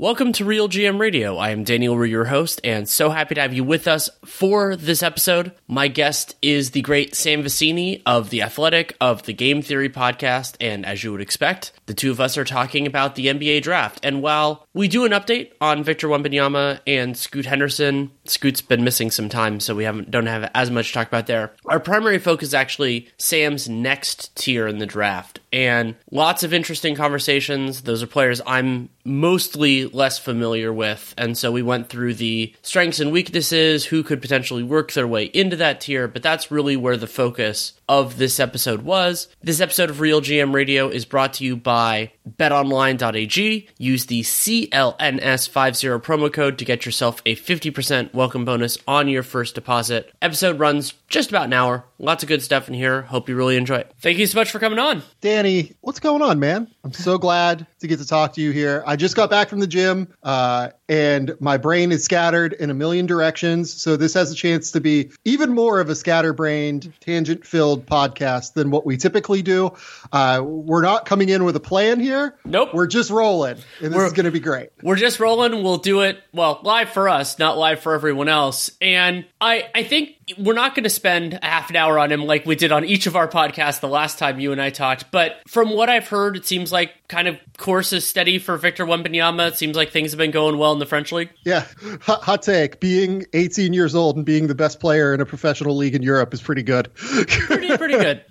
Welcome to Real GM Radio. I am Danny Leroux, your host, and so happy to have you with us for this episode. My guest is the great Sam Vecenie of The Athletic, of the Game Theory podcast, and as you would expect, the two of us are talking about the NBA draft. And while we do an update on Victor Wembanyama and Scoot Henderson, Scoot's been missing some time, so we haven't don't have as much to talk about there. Our primary focus is actually Sam's next tier in the draft, and lots of interesting conversations. Those are players I'm mostly less familiar with. And so we went through the strengths and weaknesses, who could potentially work their way into that tier, but that's really where the focus of this episode was. This episode of Real GM Radio is brought to you by betonline.ag. Use the CLNS50 promo code to get yourself a 50% welcome bonus on your first deposit. Episode runs just about an hour. Lots of good stuff in here. Hope you really enjoy it. Thank you so much for coming on. Danny, what's going on, man? I'm so glad to get to talk to you here. I just got back from the gym, uh, and my brain is scattered in a million directions. So this has a chance to be even more of a scatterbrained, tangent-filled podcast than what we typically do. Uh, we're not coming in with a plan here. Nope. We're just rolling, and this We're- is going to be great. We're just rolling. We'll do it well live for us, not live for everyone else. And I, I think we're not going to spend a half an hour on him like we did on each of our podcasts the last time you and I talked. But from what I've heard, it seems like kind of course is steady for Victor Wembanyama. It seems like things have been going well in the French league. Yeah, hot, hot take. Being 18 years old and being the best player in a professional league in Europe is pretty good. Pretty, pretty good.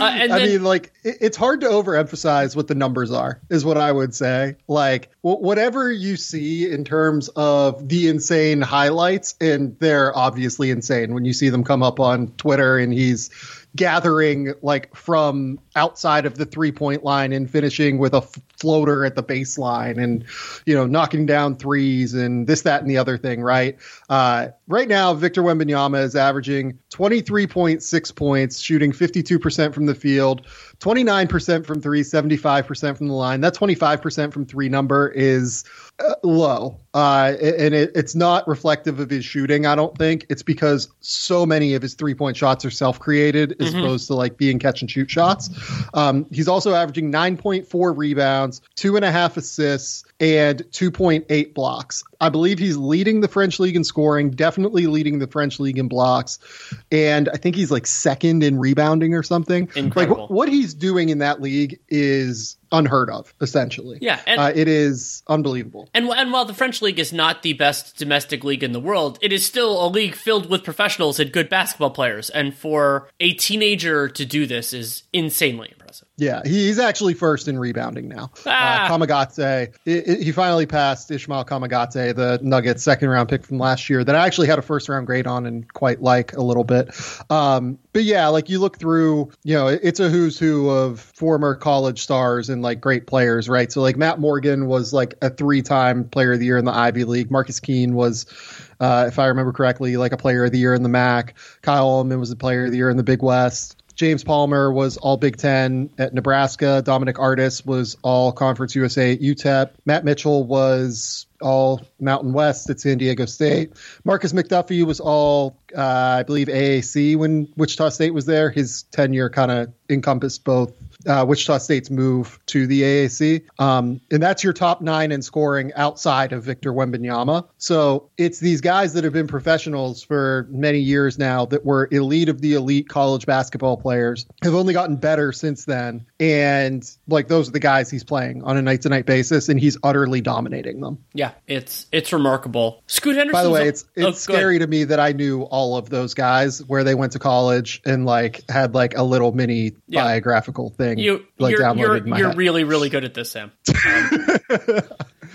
Uh, I then, mean, like, it, it's hard to overemphasize what the numbers are, is what I would say. Like, wh- whatever you see in terms of the insane highlights, and they're obviously insane when you see them come up on Twitter and he's gathering like from outside of the three point line and finishing with a floater at the baseline and you know knocking down threes and this that and the other thing right? Uh, right now victor wembanyama is averaging 23.6 points shooting 52% from the field 29% from three 75% from the line. That 25% from three number is uh, low. Uh, and it, it's not reflective of his shooting i don't think. It's because so many of his three point shots are self-created as opposed to like being catch and shoot shots. Um, he's also averaging 9.4 rebounds two and a half assists and 2.8 blocks i believe he's leading the french league in scoring definitely leading the french league in blocks and i think he's like second in rebounding or something Incredible. like what he's doing in that league is unheard of essentially Yeah, and- uh, it is unbelievable and, and while the French league is not the best domestic league in the world, it is still a league filled with professionals and good basketball players. And for a teenager to do this is insanely impressive. Yeah, he's actually first in rebounding now. Ah. Uh, Kamagate, i- i- he finally passed Ismael Kamagate, the Nuggets second round pick from last year that I actually had a first round grade on and quite like a little bit. Um, but yeah, like you look through, you know, it's a who's who of former college stars and like great players, right? So like Matt Morgan was like a three time player of the year in the Ivy League. Marcus Keene was uh, if I remember correctly, like a player of the year in the MAC. Kyle Allman was a player of the year in the Big West. James Palmer was all Big Ten at Nebraska. Dominic Artis was all Conference USA at UTEP. Matt Mitchell was all Mountain West at San Diego State. Markis McDuffie was all, uh, I believe, AAC when Wichita State was there. His tenure kind of encompassed both uh, Wichita State's move to the AAC. Um, and that's your top nine in scoring outside of Victor Wembanyama. So it's these guys that have been professionals for many years now that were elite of the elite college basketball players, have only gotten better since then. And like those are the guys he's playing on a night to night basis, and he's utterly dominating them. Yeah, it's it's remarkable. Scoot Henderson. By the way, it's it's oh, scary to me that I knew all of those guys where they went to college and like had like a little mini yeah. biographical thing you, like you're, downloaded you're, you're really really good at this, Sam.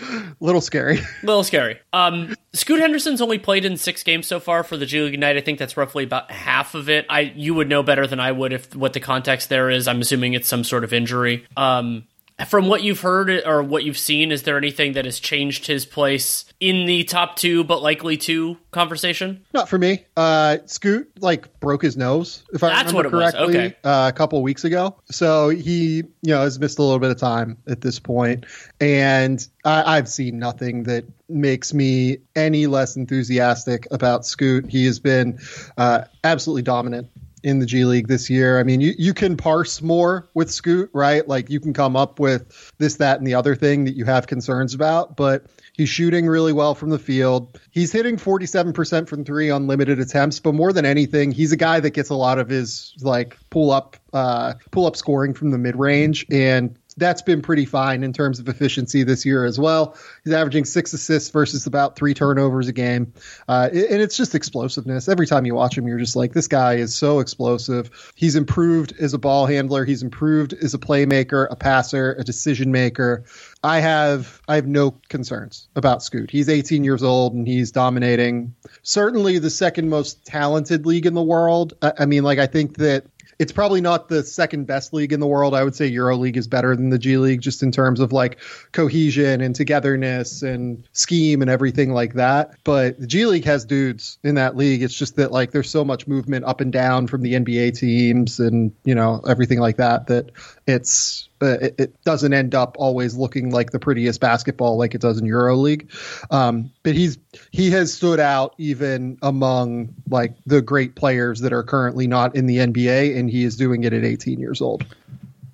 Um, little scary. Little scary. Um, Scoot Henderson's only played in six games so far for the G League Ignite. I think that's roughly about half of it. I you would know better than I would if what the context there is. I'm assuming it's some sort of injury. Um, from what you've heard or what you've seen, is there anything that has changed his place in the top two, but likely two conversation? Not for me. Uh, Scoot like broke his nose, if I That's remember correctly, okay. uh, a couple weeks ago. So he, you know, has missed a little bit of time at this point, and I, I've seen nothing that makes me any less enthusiastic about Scoot. He has been uh, absolutely dominant in the G League this year. I mean, you, you can parse more with Scoot, right? Like you can come up with this, that, and the other thing that you have concerns about, but he's shooting really well from the field. He's hitting 47% from three on limited attempts, but more than anything, he's a guy that gets a lot of his like pull up, uh, pull up scoring from the mid range and that's been pretty fine in terms of efficiency this year as well. He's averaging six assists versus about three turnovers a game. Uh, and it's just explosiveness. Every time you watch him, you're just like, this guy is so explosive. He's improved as a ball handler, he's improved as a playmaker, a passer, a decision maker. I have I have no concerns about Scoot. He's 18 years old and he's dominating. Certainly the second most talented league in the world. I, I mean, like I think that it's probably not the second best league in the world. I would say EuroLeague is better than the G League just in terms of like cohesion and togetherness and scheme and everything like that. But the G League has dudes in that league. It's just that like there's so much movement up and down from the NBA teams and you know everything like that that it's it, it, doesn't end up always looking like the prettiest basketball like it does in EuroLeague. Um, but he's he has stood out even among like the great players that are currently not in the NBA, and he is doing it at 18 years old.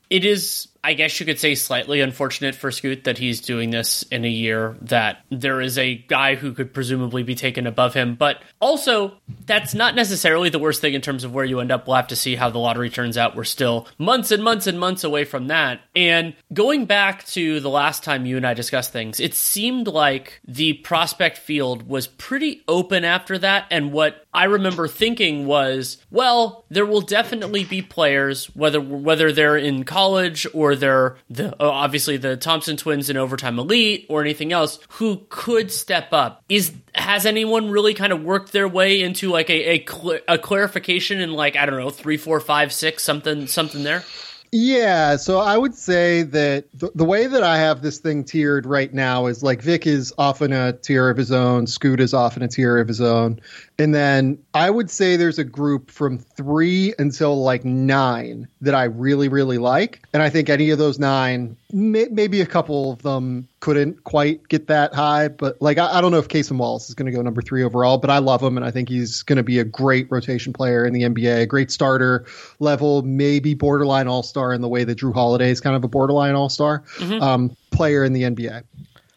It is I guess you could say slightly unfortunate for Scoot that he's doing this in a year that there is a guy who could presumably be taken above him. But also, that's not necessarily the worst thing in terms of where you end up. We'll have to see how the lottery turns out. We're still months and months and months away from that. And going back to the last time you and I discussed things, it seemed like the prospect field was pretty open after that. And what I remember thinking was, well, there will definitely be players, whether whether they're in college or they're the oh, obviously the Thompson twins in overtime elite or anything else who could step up. Is has anyone really kind of worked their way into like a a, cl- a clarification in like I don't know three, four, five, six something something there? Yeah, so I would say that the, the, way that I have this thing tiered right now is like Vic is often a tier of his own, Scoot is often a tier of his own, and then I would say there's a group from three until like nine that I really, really like. And I think any of those nine, may, maybe a couple of them couldn't quite get that high. But like, I, I don't know if Cason Wallace is going to go number three overall, but I love him. And I think he's going to be a great rotation player in the NBA, a great starter level, maybe borderline all star in the way that Jrue Holiday is kind of a borderline all star mm-hmm. um, player in the NBA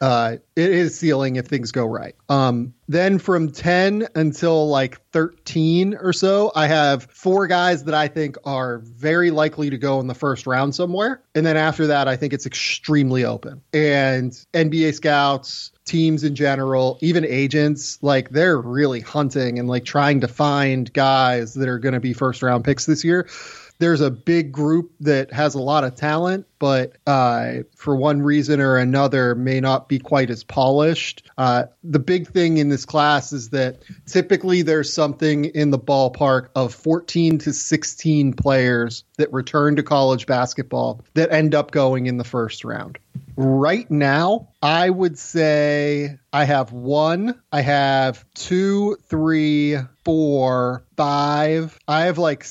uh, it is ceiling if things go right. Um, then from 10 until like 13 or so, I have four guys that I think are very likely to go in the first round somewhere. And then after that, I think it's extremely open. And NBA scouts, teams in general, even agents, like they're really hunting and like trying to find guys that are going to be first round picks this year there's a big group that has a lot of talent, but uh, for one reason or another may not be quite as polished. Uh, the big thing in this class is that typically there's something in the ballpark of 14 to 16 players that return to college basketball that end up going in the first round. Right now, I would say I have one, I have two, three, four, five. I have like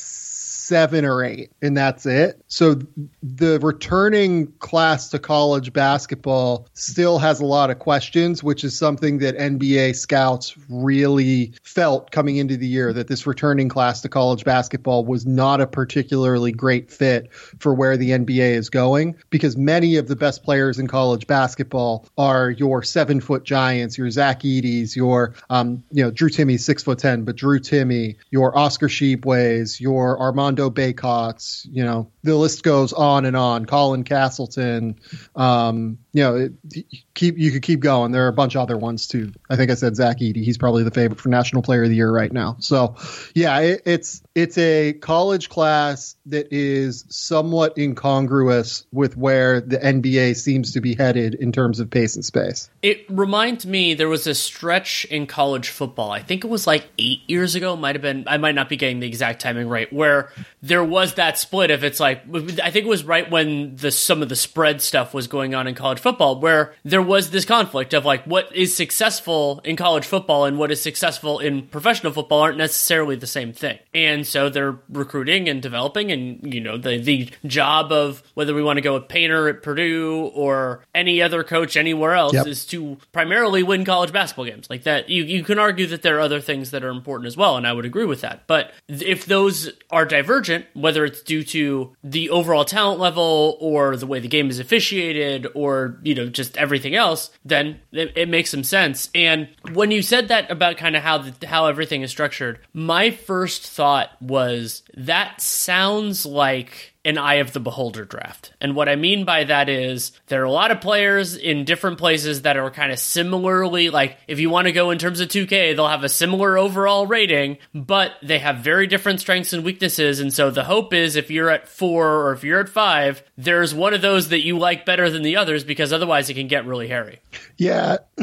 seven or eight, and that's it. So the returning class to college basketball still has a lot of questions, which is something that NBA scouts really felt coming into the year that this returning class to college basketball was not a particularly great fit for where the NBA is going because many of the best players in college basketball are your seven foot giants, your Zach Edey's, your um, you know Drew Timme six foot ten, but Drew Timme, your Oscar Tshiebwe's, your Armando Armando Bacot's, you know, the list goes on and on. Colin Castleton, um, you know, it, keep you could keep going. There are a bunch of other ones too. I think I said Zach Edey. He's probably the favorite for National Player of the Year right now. So, yeah, it, it's it's a college class that is somewhat incongruous with where the NBA seems to be headed in terms of pace and space. It reminds me there was a stretch in college football. I think it was like eight years ago. Might have been. I might not be getting the exact timing right. Where there was that split. If it's like, I think it was right when the some of the spread stuff was going on in college football, where there was this conflict of like what is successful in college football and what is successful in professional football aren't necessarily the same thing. And so they're recruiting and developing, and you know the the job of whether we want to go with Painter at Purdue or any other coach anywhere else yep. is to primarily win college basketball games. Like that, you you can argue that there are other things that are important as well, and I would agree with that. But if those are divergent, whether it's due to the overall talent level or the way the game is officiated or you know just everything else, then it, it makes some sense. And when you said that about kind of how the, how everything is structured, my first thought was that sounds like an eye of the beholder draft. And what I mean by that is there are a lot of players in different places that are kind of similarly like if you want to go in terms of 2K, they'll have a similar overall rating, but they have very different strengths and weaknesses. And so the hope is if you're at 4 or if you're at 5, there's one of those that you like better than the others because otherwise it can get really hairy. Yeah.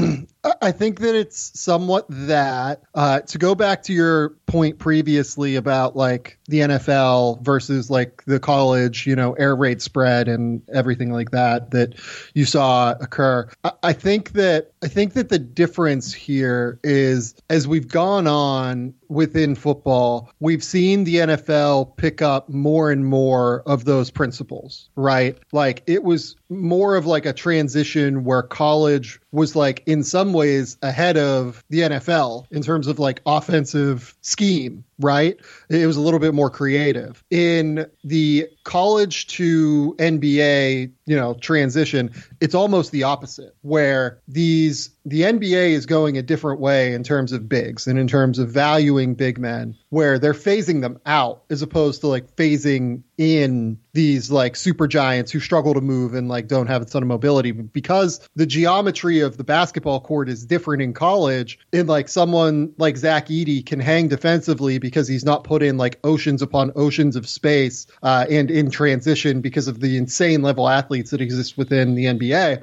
I think that it's somewhat that. Uh, to go back to your point previously about like the NFL versus like the college, you know, air raid spread and everything like that that you saw occur. I, I think that I think that the difference here is as we've gone on within football, we've seen the NFL pick up more and more of those principles, right? Like it was more of like a transition where college was like in some ways ahead of the NFL in terms of like offensive scheme, que right? It was a little bit more creative. In the college to NBA, you know, transition, it's almost the opposite where these the NBA is going a different way in terms of bigs and in terms of valuing big men, where they're phasing them out as opposed to like phasing in these like super giants who struggle to move and like don't have a ton of mobility because the geometry of the basketball court is different in college and like someone like Zach Edey can hang defensively because he's not put in like oceans upon oceans of space uh, and in transition because of the insane level athletes that exist within the NBA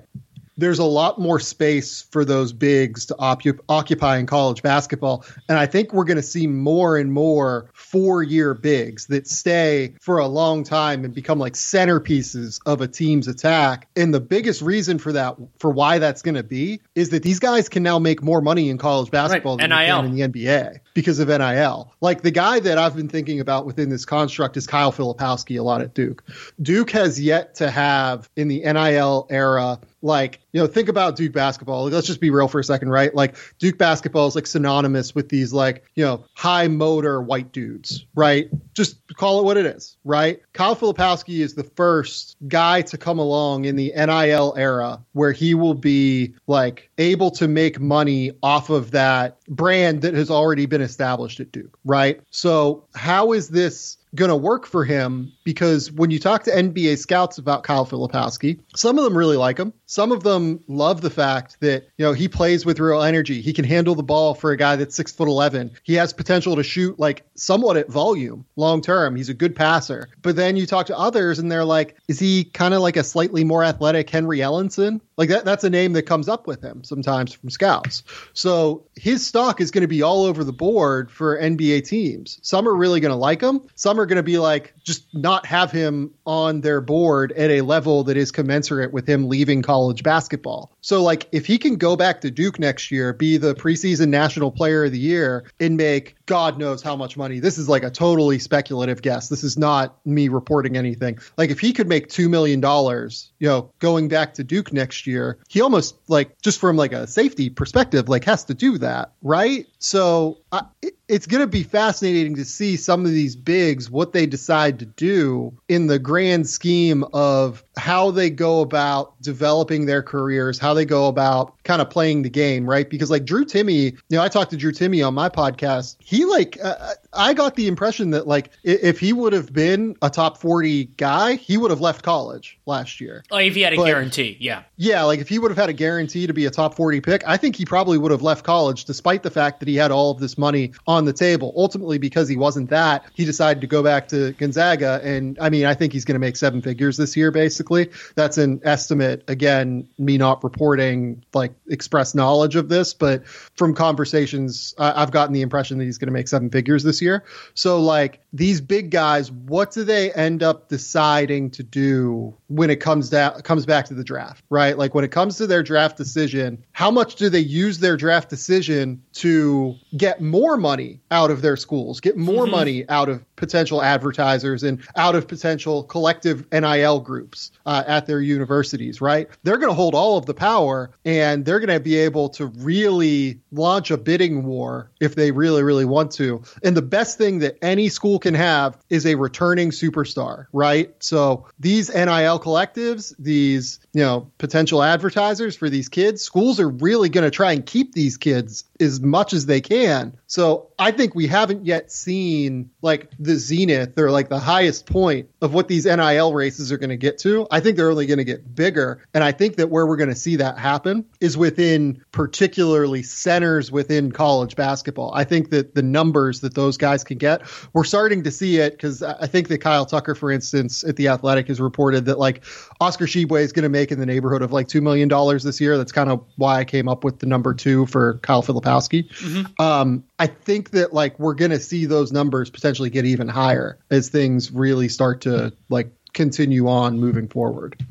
there's a lot more space for those bigs to op- occupy in college basketball. And I think we're going to see more and more four year bigs that stay for a long time and become like centerpieces of a team's attack. And the biggest reason for that, for why that's going to be, is that these guys can now make more money in college basketball right. than NIL. in the NBA because of NIL. Like the guy that I've been thinking about within this construct is Kyle Filipowski a lot at Duke. Duke has yet to have in the NIL era like you know think about duke basketball. Let's just be real for a second right? Like duke basketball is like synonymous with these like you know high motor white dudes right? Just call it what it is right? Kyle filipowski is the first guy to come along in the nil era where he will be like able to make money off of that brand that has already been established at duke right? So how is this going to work for him? Because when you talk to NBA scouts about Kyle Filipowski, some of them really like him. Some of them love the fact that, you know, he plays with real energy. He can handle the ball for a guy that's six foot 11. He has potential to shoot like somewhat at volume long term. He's a good passer. But then you talk to others and they're like, is he kind of like a slightly more athletic Henry Ellenson? Like that, that's a name that comes up with him sometimes from scouts. So his stock is going to be all over the board for NBA teams. Some are really going to like him. Some are going to be like, just not have him on their board at a level that is commensurate with him leaving college basketball. So, like, if he can go back to Duke next year, be the preseason national player of the year, and make God knows how much money. This is like a totally speculative guess. This is not me reporting anything. Like if he could make two million dollars, you know, going back to Duke next year, he almost like just from like a safety perspective, like has to do that, right? So I, it's going to be fascinating to see some of these bigs what they decide to do in the grand scheme of how they go about developing their careers, how they go about kind of playing the game, right? Because like Drew Timme, you know, I talked to Drew Timme on my podcast. Like uh, I got the impression that like if he would have been a top 40 guy, he would have left college last year. Like if he had a but, guarantee, yeah. Yeah, like if he would have had a guarantee to be a top 40 pick, I think he probably would have left college despite the fact that he had all of this money on the table. Ultimately because he wasn't that, he decided to go back to Gonzaga and I mean, I think he's going to make seven figures this year basically. That's an estimate again, me not reporting like express knowledge of this, but from conversations I've gotten the impression that he's going to make seven figures this year. So like these big guys, what do they end up deciding to do when it comes down comes back to the draft, right? Like when it comes to their draft decision, how much do they use their draft decision to get more money out of their schools, get more mm-hmm. money out of potential advertisers and out of potential collective NIL groups uh, at their universities, right? They're going to hold all of the power and they're going to be able to really launch a bidding war if they really, really want to. And the best thing that any school can have is a returning superstar, right? So these NIL collectives, these, you know, potential advertisers for these kids, schools are really going to try and keep these kids as much as they can. So I think we haven't yet seen like the zenith or like the highest point of what these NIL races are going to get to. I think they're only going to get bigger. And I think that where we're going to see that happen is within particularly centers within college basketball. I think that the numbers that those guys can get, we're starting to see it because I think that Kyle Tucker, for instance, at the Athletic has reported that like Oscar Tshiebwe is going to make in the neighborhood of like $2 million this year. That's kind of why I came up with the number two for Kyle Filipowski. Mm-hmm. Um, I think that like we're going to see those numbers potentially get even higher as things really start to like continue on moving forward.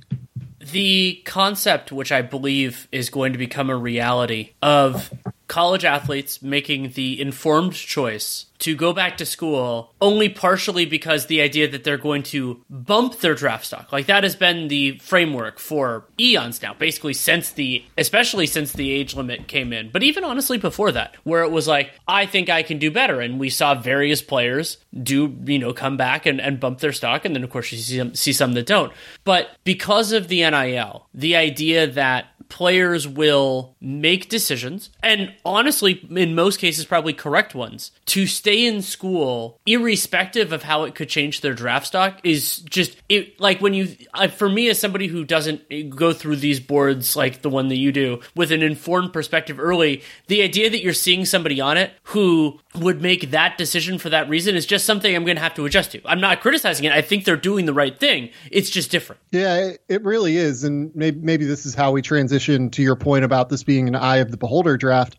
The concept, which I believe is going to become a reality, of college athletes making the informed choice to go back to school only partially because the idea that they're going to bump their draft stock. Like that has been the framework for eons now, basically since the, especially since the age limit came in. But even honestly before that, where it was like, I think I can do better. And we saw various players do, you know, come back and, and bump their stock. And then of course you see some, see some that don't. But because of the NIL, the idea that players will make decisions, and honestly, in most cases, probably correct ones, to stay in school, irrespective of how it could change their draft stock, is just it. Like when you, for me, as somebody who doesn't go through these boards like the one that you do with an informed perspective early, the idea that you're seeing somebody on it who would make that decision for that reason is just something I'm going to have to adjust to. I'm not criticizing it. I think they're doing the right thing. It's just different. Yeah, it really is. And maybe, maybe this is how we transition to your point about this being an eye of the beholder draft,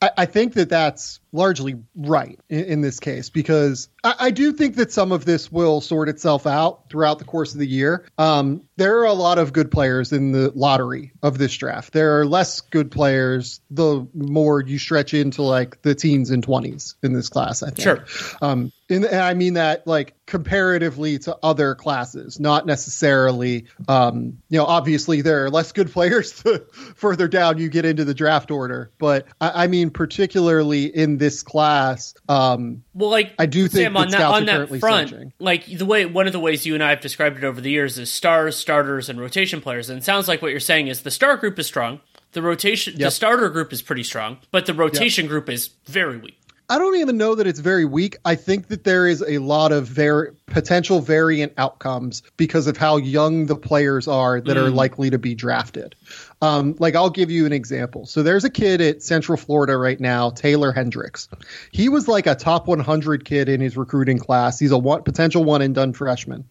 I, I think that that's largely right in, in this case because I, I, do think that some of this will sort itself out throughout the course of the year. Um, there are a lot of good players in the lottery of this draft. There are less good players the more you stretch into like the teens and 20s in this class, I think. Sure. Um, and, and, I mean that like comparatively to other classes, not necessarily. Um, you know, obviously there are less good players the further down you get into the draft order, but I, I mean particularly in this class. Um, well, like I do think Sam, on that, on that front, searching. like the way one of the ways you and I have described it over the years is stars, starters, and rotation players. And it sounds like what you're saying is the star group is strong. The rotation, yep. the starter group is pretty strong, but the rotation yep. group is very weak. I don't even know that it's very weak. I think that there is a lot of very potential variant outcomes because of how young the players are that mm. are likely to be drafted. Um, like I'll give you an example. So there's a kid at Central Florida right now, Taylor Hendricks. He was like a top 100 kid in his recruiting class. He's a one, potential one and done freshman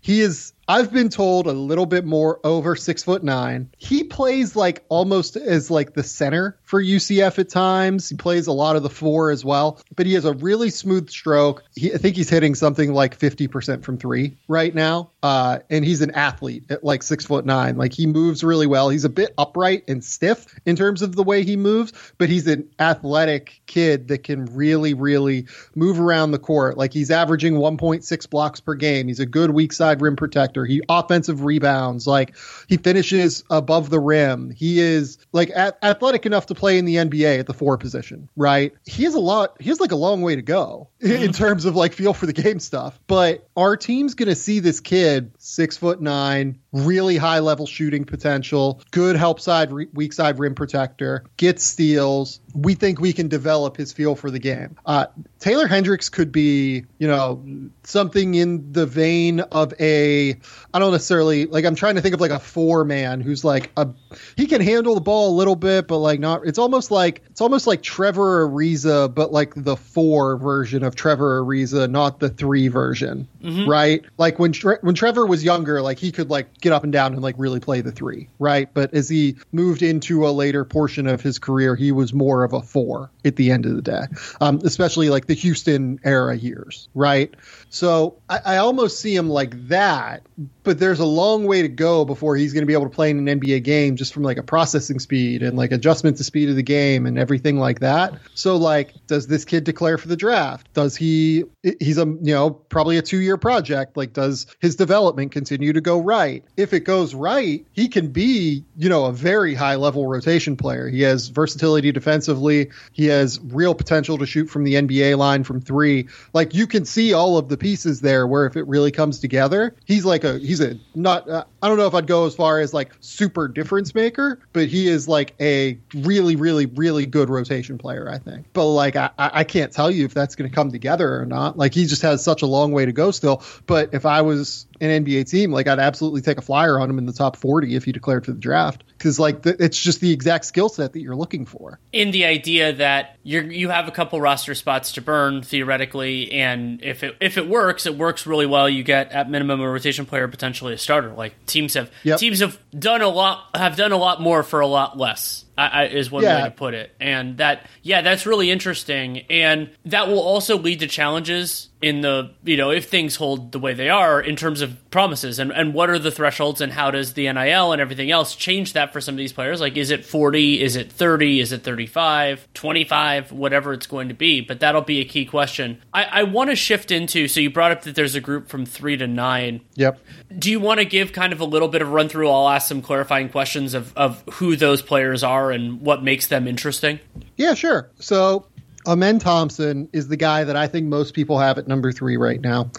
He is I've been told a little bit more over six foot nine. He plays like almost as like the center for UCF at times. He plays a lot of the four as well, but he has a really smooth stroke. He, I think he's hitting something like 50% from three right now. Uh, and he's an athlete at like six foot nine. Like he moves really well. He's a bit upright and stiff in terms of the way he moves, but he's an athletic kid that can really, really move around the court. Like he's averaging 1.6 blocks per game. He's a good weak side rim protector. He offensive rebounds. Like he finishes above the rim. He is like athletic enough to play in the NBA at the four position, right? He has a lot. He has like a long way to go in terms of like feel for the game stuff. But our team's going to see this kid, six foot nine, really high level shooting potential, good help side, re- weak side rim protector, gets steals. We think we can develop his feel for the game. Uh, Taylor Hendricks could be, you know, something in the vein of a, I don't necessarily like. I'm trying to think of like a four man who's like a, he can handle the ball a little bit, but like not. It's almost like it's almost like Trevor Ariza, but like the four version of Trevor Ariza, not the three version, right? Like when Tre- when Trevor was younger, like he could like get up and down and like really play the three, right? But as he moved into a later portion of his career, he was more of a four at the end of the day, um, especially like the Houston era years, right? So I, I almost see him like that, but there's a long way to go before he's going to be able to play in an NBA game just from like a processing speed and like adjustment to speed of the game and everything like that. So like, does this kid declare for the draft? Does he? He's a you know probably a two year project. Like, does his development continue to go right? If it goes right, he can be you know a very high level rotation player. He has versatility defensively. He has real potential to shoot from the NBA line from three. Like you can see all of the pieces there. Where if it really comes together, he's like a he's a not. Uh, I don't know if I'd go as far as like super difference maker, but he is like a really really really good rotation player. I think. But like I I can't tell you if that's going to come together or not. Like he just has such a long way to go still. But if I was an NBA team, like I'd absolutely take a flyer on him in the top 40 if he declared for the draft because like the, it's just the exact skill set that you're looking for. in the idea that you you have a couple roster spots to burn theoretically, and if it if it works, it works really well. You get at minimum a rotation player, potentially a starter. Like teams have Yep. teams have done a lot have done a lot more for a lot less. I, I, is one Yeah. way to put it, and that yeah, that's really interesting, and that will also lead to challenges in the you know if things hold the way they are in terms of promises and and what are the thresholds and how does the NIL and everything else change that for some of these players? Like is it 40 is it 30 is it 35 25 whatever it's going to be. But that'll be a key question. I, I want to shift into so you brought up that there's a group from three to nine. Yep. do you want to give kind of a little bit of run through? I'll ask some clarifying questions of, of who those players are and what makes them interesting. Yeah, sure. So Amen Thompson is the guy that I think most people have at number three right now.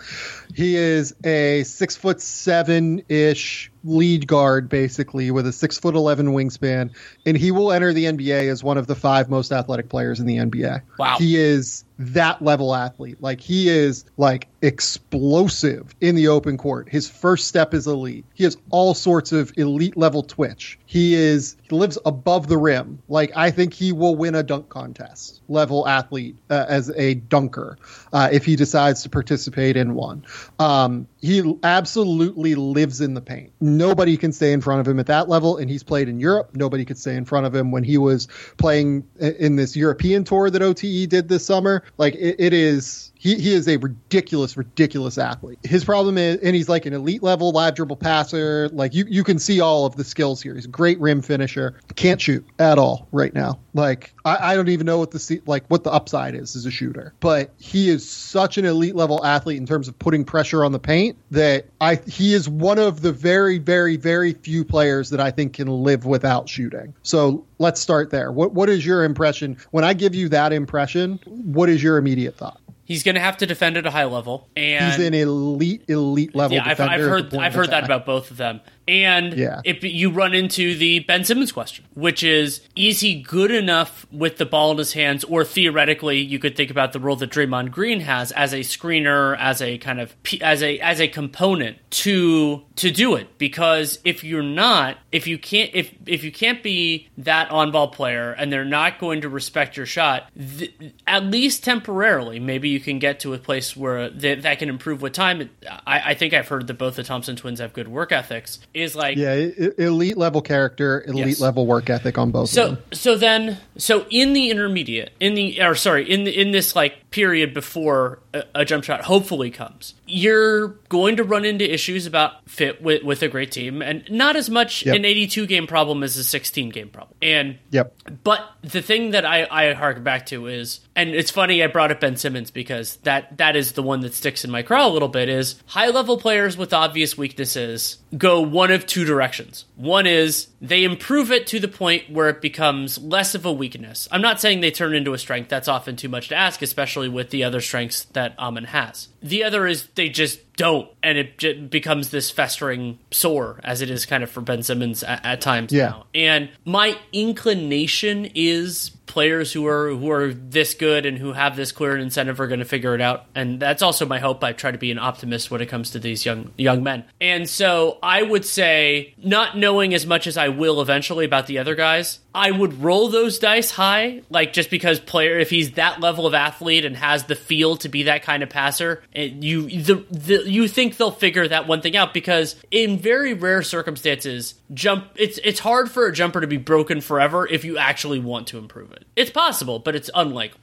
He is a six foot seven ish lead guard, basically, with a six foot eleven wingspan, and he will enter the NBA as one of the five most athletic players in the NBA. Wow. He is that level athlete. Like he is like explosive in the open court. His first step is elite. He has all sorts of elite level twitch. He is he lives above the rim. Like I think he will win a dunk contest level athlete uh, as a dunker uh, if he decides to participate in one. Um, he absolutely lives in the paint. Nobody can stay in front of him at that level, and he's played in Europe. Nobody could stay in front of him when he was playing in this European tour that OTE did this summer. Like it, it is. He, he is a ridiculous, ridiculous athlete. His problem is, and he's like an elite level live dribble passer. Like you, you can see all of the skills here. He's a great rim finisher. Can't shoot at all right now. Like I, I don't even know what the like what the upside is as a shooter. But he is such an elite level athlete in terms of putting pressure on the paint that I he is one of the very, very, very few players that I think can live without shooting. So let's start there. What what is your impression when I give you that impression? What is your immediate thought? He's going to have to defend at a high level and He's an elite, elite level yeah, I've, defender. I've heard I've heard that about both of them. And Yeah. if you run into the Ben Simmons question, which is is he good enough with the ball in his hands, or theoretically you could think about the role that Draymond Green has as a screener, as a kind of as a as a component to to do it. Because if you're not, if you can't if if you can't be that on ball player, and they're not going to respect your shot, th- at least temporarily, maybe you can get to a place where th- that can improve with time. I, I think I've heard that both the Thompson twins have good work ethics. Is like Yeah, elite level character, elite Yes. level work ethic on both of so them. so then so in the intermediate in the or sorry in the, in this like period before a, jump shot hopefully comes you're going to run into issues about fit with with a great team and not as much Yep. an 82 game problem as a 16 game problem and Yep. but the thing that I, I hark back to is, and it's funny I brought up Ben Simmons because that that is the one that sticks in my craw a little bit. Is high level players with obvious weaknesses go one of two directions. One is they improve it to the point where it becomes less of a weakness. I'm not saying they turn into a strength. That's often too much to ask, especially with the other strengths that Amen um, has. The other is they just don't, and it j- becomes this festering sore, as it is kind of for Ben Simmons at, at times Yeah. now. And my inclination is players who are who are this good and who have this clear incentive are going to figure it out. And that's also my hope. I try to be an optimist when it comes to these young young men. And so I would say, not knowing as much as I will eventually about the other guys, I would roll those dice high, like just because player if he's that level of athlete and has the feel to be that kind of passer, and you the, the you think they'll figure that one thing out because in very rare circumstances, jump it's it's hard for a jumper to be broken forever if you actually want to improve it. It's possible, but it's unlikely.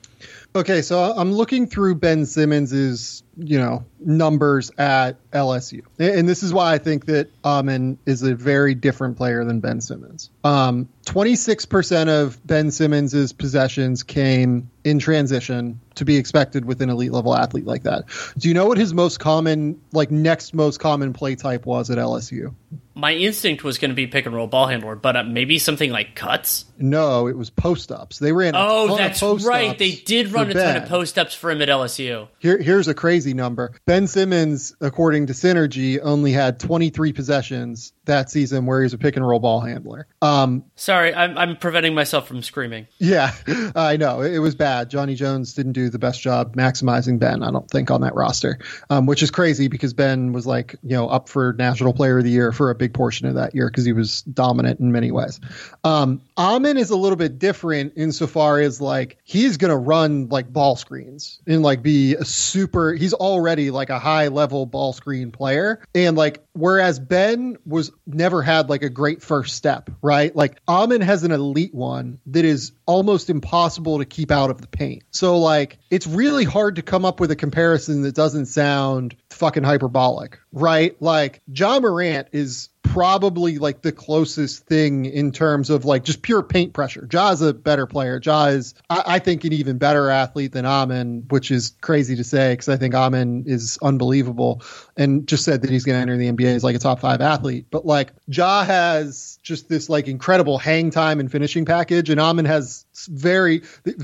Okay, so I'm looking through Ben Simmons's, you know, numbers at LSU, and this is why I think that Amen is a very different player than Ben Simmons. Um, 26% of Ben Simmons's possessions came in transition to be expected with an elite level athlete like that. Do you know what his most common, like next most common play type was at LSU? My instinct was going to be pick and roll ball handler, but uh, maybe something like cuts. No, it was post ups. They ran. A ton Oh, that's right. They did run a ton Ben. of post ups for him at LSU. Here, here's a crazy number. Ben Simmons, according to Synergy, only had 23 possessions that season where he was a pick and roll ball handler. Um, Sorry, I'm, I'm preventing myself from screaming. yeah, I know it, it was bad. Johnny Jones didn't do the best job maximizing Ben, I don't think, on that roster, um, which is crazy because Ben was like, you know, up for National Player of the Year for a big portion of that year because he was dominant in many ways. Um, Amen is a little bit different insofar as like he's going to run like ball screens and like be a super, he's already like a high level ball screen player. And like, whereas Ben was never had like a great first step, right? Like Amen has an elite one that is almost impossible to keep out of the paint. So like it's really hard to come up with a comparison that doesn't sound fucking hyperbolic, right? Like Ja Morant is probably like the closest thing in terms of like just pure paint pressure. Ja's a better player. Ja is, I, I think, an even better athlete than Amen, which is crazy to say because I think Amen is unbelievable and just said that he's going to enter the NBA as like a top five athlete. But like Ja has just this like incredible hang time and finishing package, and Amen has very.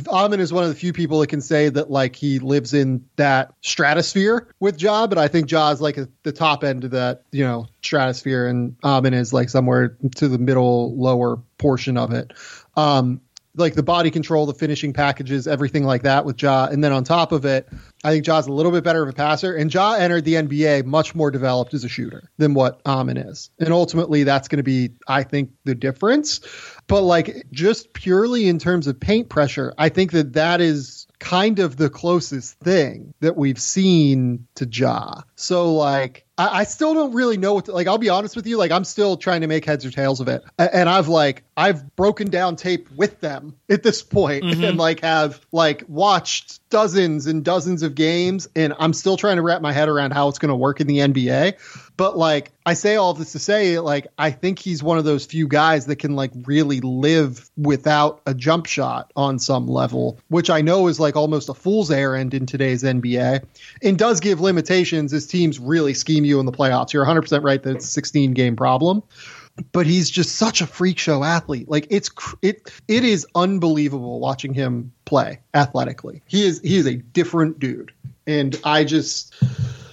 Amen is one of the few people that can say that like he lives in that stratosphere with Ja, but I think Ja is like a, the top end of that you know stratosphere, and Amen is like somewhere to the middle lower portion of it. Um, like the body control, the finishing packages, everything like that with Ja. And then on top of it, I think Ja's a little bit better of a passer. And Ja entered the NBA much more developed as a shooter than what Amen is. And ultimately, that's going to be, I think, the difference. But like just purely in terms of paint pressure, I think that that is kind of the closest thing that we've seen to Ja. So like I, I still don't really know what to, like I'll be honest with you, like I'm still trying to make heads or tails of it. And I've like I've broken down tape with them at this point mm-hmm. and like have like watched dozens and dozens of games and I'm still trying to wrap my head around how it's going to work in the NBA. But like I say all this to say like I think he's one of those few guys that can like really live without a jump shot on some level, which I know is like almost a fool's errand in today's NBA and does give limitations as teams really scheme you in the playoffs. You're 100% right that it's a 16 game problem but he's just such a freak show athlete. Like it's it it is unbelievable watching him play athletically. He is he is a different dude, and I just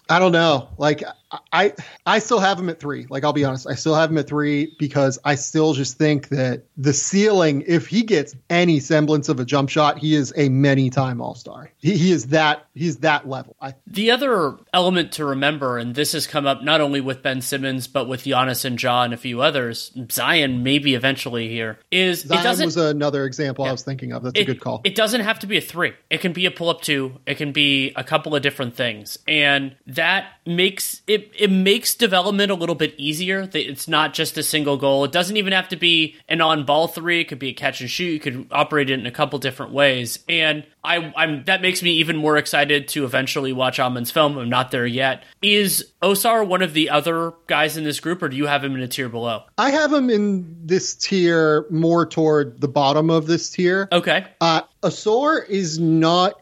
I don't know. Like I I still have him at three. Like I'll be honest, I still have him at three because I still just think that the ceiling, if he gets any semblance of a jump shot, he is a many time All Star. He, he is that he's that level. I, the other element to remember, and this has come up not only with Ben Simmons but with Giannis and Ja and a few others, Zion maybe eventually here is Zion it doesn't was another example yeah, I was thinking of. That's it, a good call. It doesn't have to be a three. It can be a pull up two. It can be a couple of different things, and that makes it it makes development a little bit easier. It's not just a single goal. It doesn't even have to be an on ball three. It could be a catch and shoot. You could operate it in a couple different ways. And I, I'm that makes me even more excited to eventually watch Amen's film. I'm not there yet. Is Ausar one of the other guys in this group, or do you have him in a tier below? I have him in this tier more toward the bottom of this tier. Okay. Uh, Ausar is not.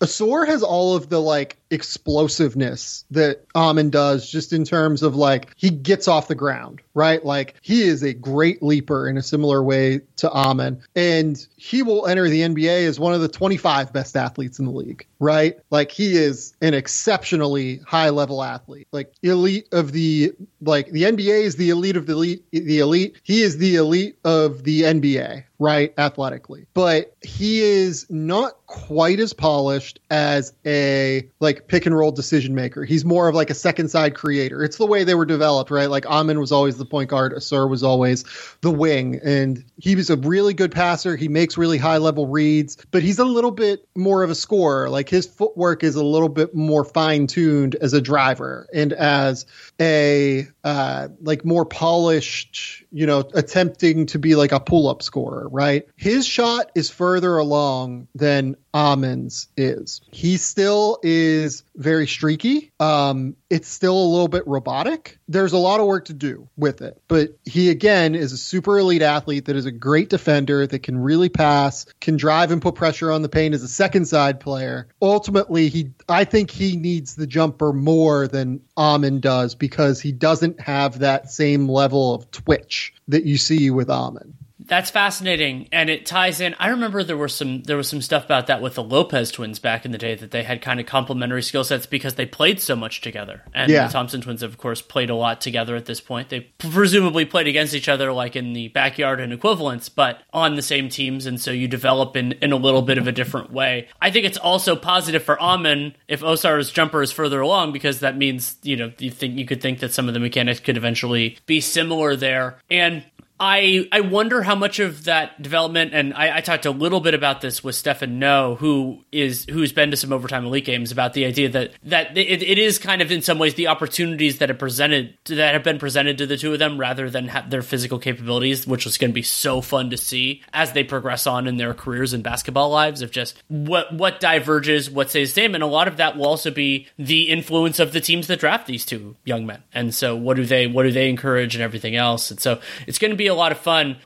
Ausar has all of the like explosiveness that Amen does just in terms of like he gets off the ground, right? Like he is a great leaper in a similar way to Amen. And he will enter the NBA as one of the 25 best athletes in the league, right? Like he is an exceptionally high level athlete. Like elite of the like the NBA is the elite of the elite the elite. He is the elite of the NBA, right? Athletically. But he is not quite as polished as a like like pick and roll decision maker. He's more of like a second side creator. It's the way they were developed, right? Like Amen was always the point guard, Ausar was always the wing, and he was a really good passer. He makes really high level reads, but he's a little bit more of a scorer. Like his footwork is a little bit more fine tuned as a driver and as a uh, like more polished, you know, attempting to be like a pull up scorer, right? His shot is further along than Amen's is. He still is very streaky. Um, it's still a little bit robotic. There's a lot of work to do with it, but he again is a super elite athlete that is a great defender that can really pass, can drive and put pressure on the paint as a second side player. Ultimately, he I think he needs the jumper more than Amen does because he doesn't have that same level of twitch that you see with Amen. That's fascinating, and it ties in. I remember there was some there was some stuff about that with the Lopez twins back in the day that they had kind of complementary skill sets because they played so much together. And yeah. the Thompson twins, of course, played a lot together at this point. They presumably played against each other like in the backyard and equivalents, but on the same teams, and so you develop in in a little bit of a different way. I think it's also positive for Amen if Ausar's jumper is further along because that means you know you think you could think that some of the mechanics could eventually be similar there. And I I wonder how much of that development, and I, I, talked a little bit about this with Stefan No, who is who's been to some overtime elite games, about the idea that that it, it is kind of in some ways the opportunities that have presented that have been presented to the two of them, rather than their physical capabilities, which is going to be so fun to see as they progress on in their careers and basketball lives. Of just what what diverges, what stays the same, and a lot of that will also be the influence of the teams that draft these two young men, and so what do they what do they encourage and everything else, and so it's going to be a lot of fun.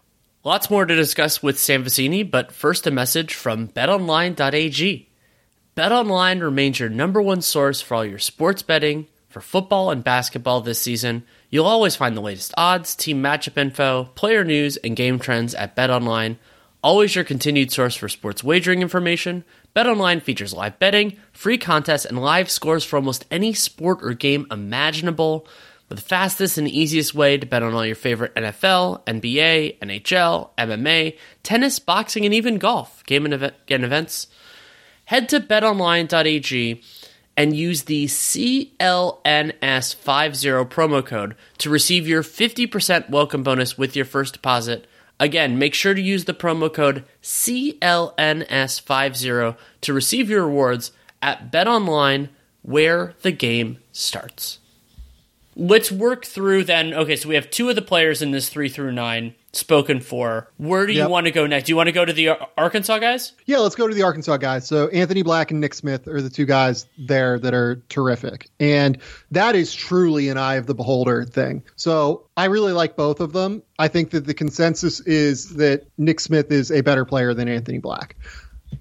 Lots more to discuss with Sam Vecenie, but first a message from betonline.ag. BetOnline remains your number one source for all your sports betting for football and basketball this season. You'll always find the latest odds, team matchup info, player news, and game trends at BetOnline. Always your continued source for sports wagering information. BetOnline features live betting, free contests, and live scores for almost any sport or game imaginable with the fastest and easiest way to bet on all your favorite NFL, NBA, NHL, MMA, tennis, boxing, and even golf game and event, events. Head to betonline.ag and use the CLNS50 promo code to receive your 50% welcome bonus with your first deposit. Again, make sure to use the promo code CLNS50 to receive your rewards at BetOnline, where the game starts let's work through then. Okay, so we have two of the players in this three through nine spoken for. Where do you want to go next? Do you want to go to the Arkansas guys? Yeah, let's go to the Arkansas guys. So Anthony Black and Nick Smith are the two guys there that are terrific. And that is truly an eye of the beholder thing. So I really like both of them. I think that the consensus is that Nick Smith is a better player than Anthony Black.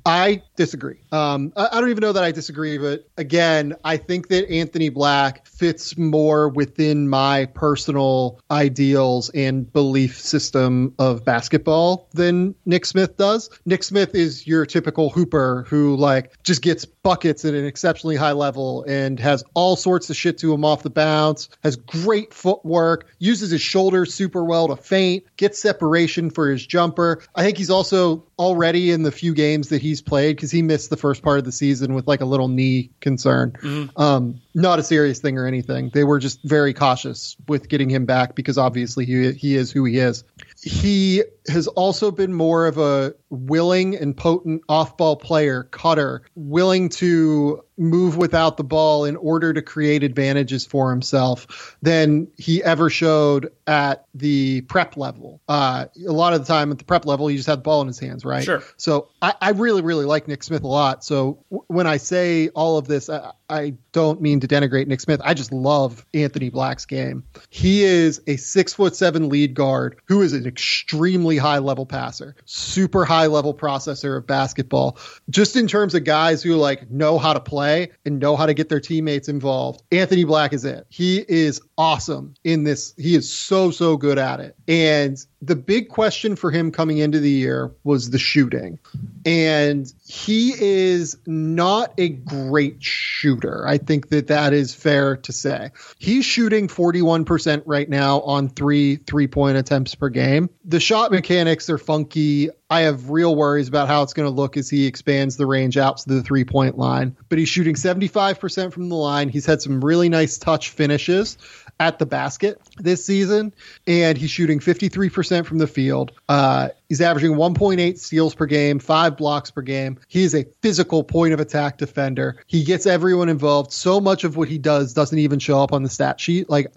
I disagree. Um, I, I don't even know that I disagree, but again, I think that Anthony Black fits more within my personal ideals and belief system of basketball than Nick Smith does. Nick Smith is your typical hooper who like just gets buckets at an exceptionally high level and has all sorts of shit to him off the bounce, has great footwork, uses his shoulders super well to feint, gets separation for his jumper. I think he's also already in the few games that he's played because he missed the first part of the season with like a little knee concern. Mm-hmm. Um, not a serious thing or anything. They were just very cautious with getting him back because obviously he he is who he is. He has also been more of a willing and potent off-ball player, cutter, willing to move without the ball in order to create advantages for himself than he ever showed at the prep level. Uh, a lot of the time at the prep level, he just had the ball in his hands, right? Sure. So I, I really, really like Nick Smith a lot. So w- when I say all of this, I, I don't mean to denigrate Nick Smith. I just love Anthony Black's game. He is a six foot seven lead guard who is an extremely high level passer, super high level processor of basketball. Just in terms of guys who like know how to play and know how to get their teammates involved, Anthony Black is it. He is awesome in this. He is so, so good at it. And the big question for him coming into the year was the shooting. And he is not a great shooter. I think that that is fair to say. He's shooting 41% right now on three three point attempts per game. The shot mechanics are funky. I have real worries about how it's going to look as he expands the range out to the three point line. But he's shooting 75% from the line. He's had some really nice touch finishes at the basket this season, and he's shooting 53% from the field. Uh, he's averaging 1.8 steals per game, five blocks per game. He is a physical point of attack defender. He gets everyone involved. So much of what he does doesn't even show up on the stat sheet. Like,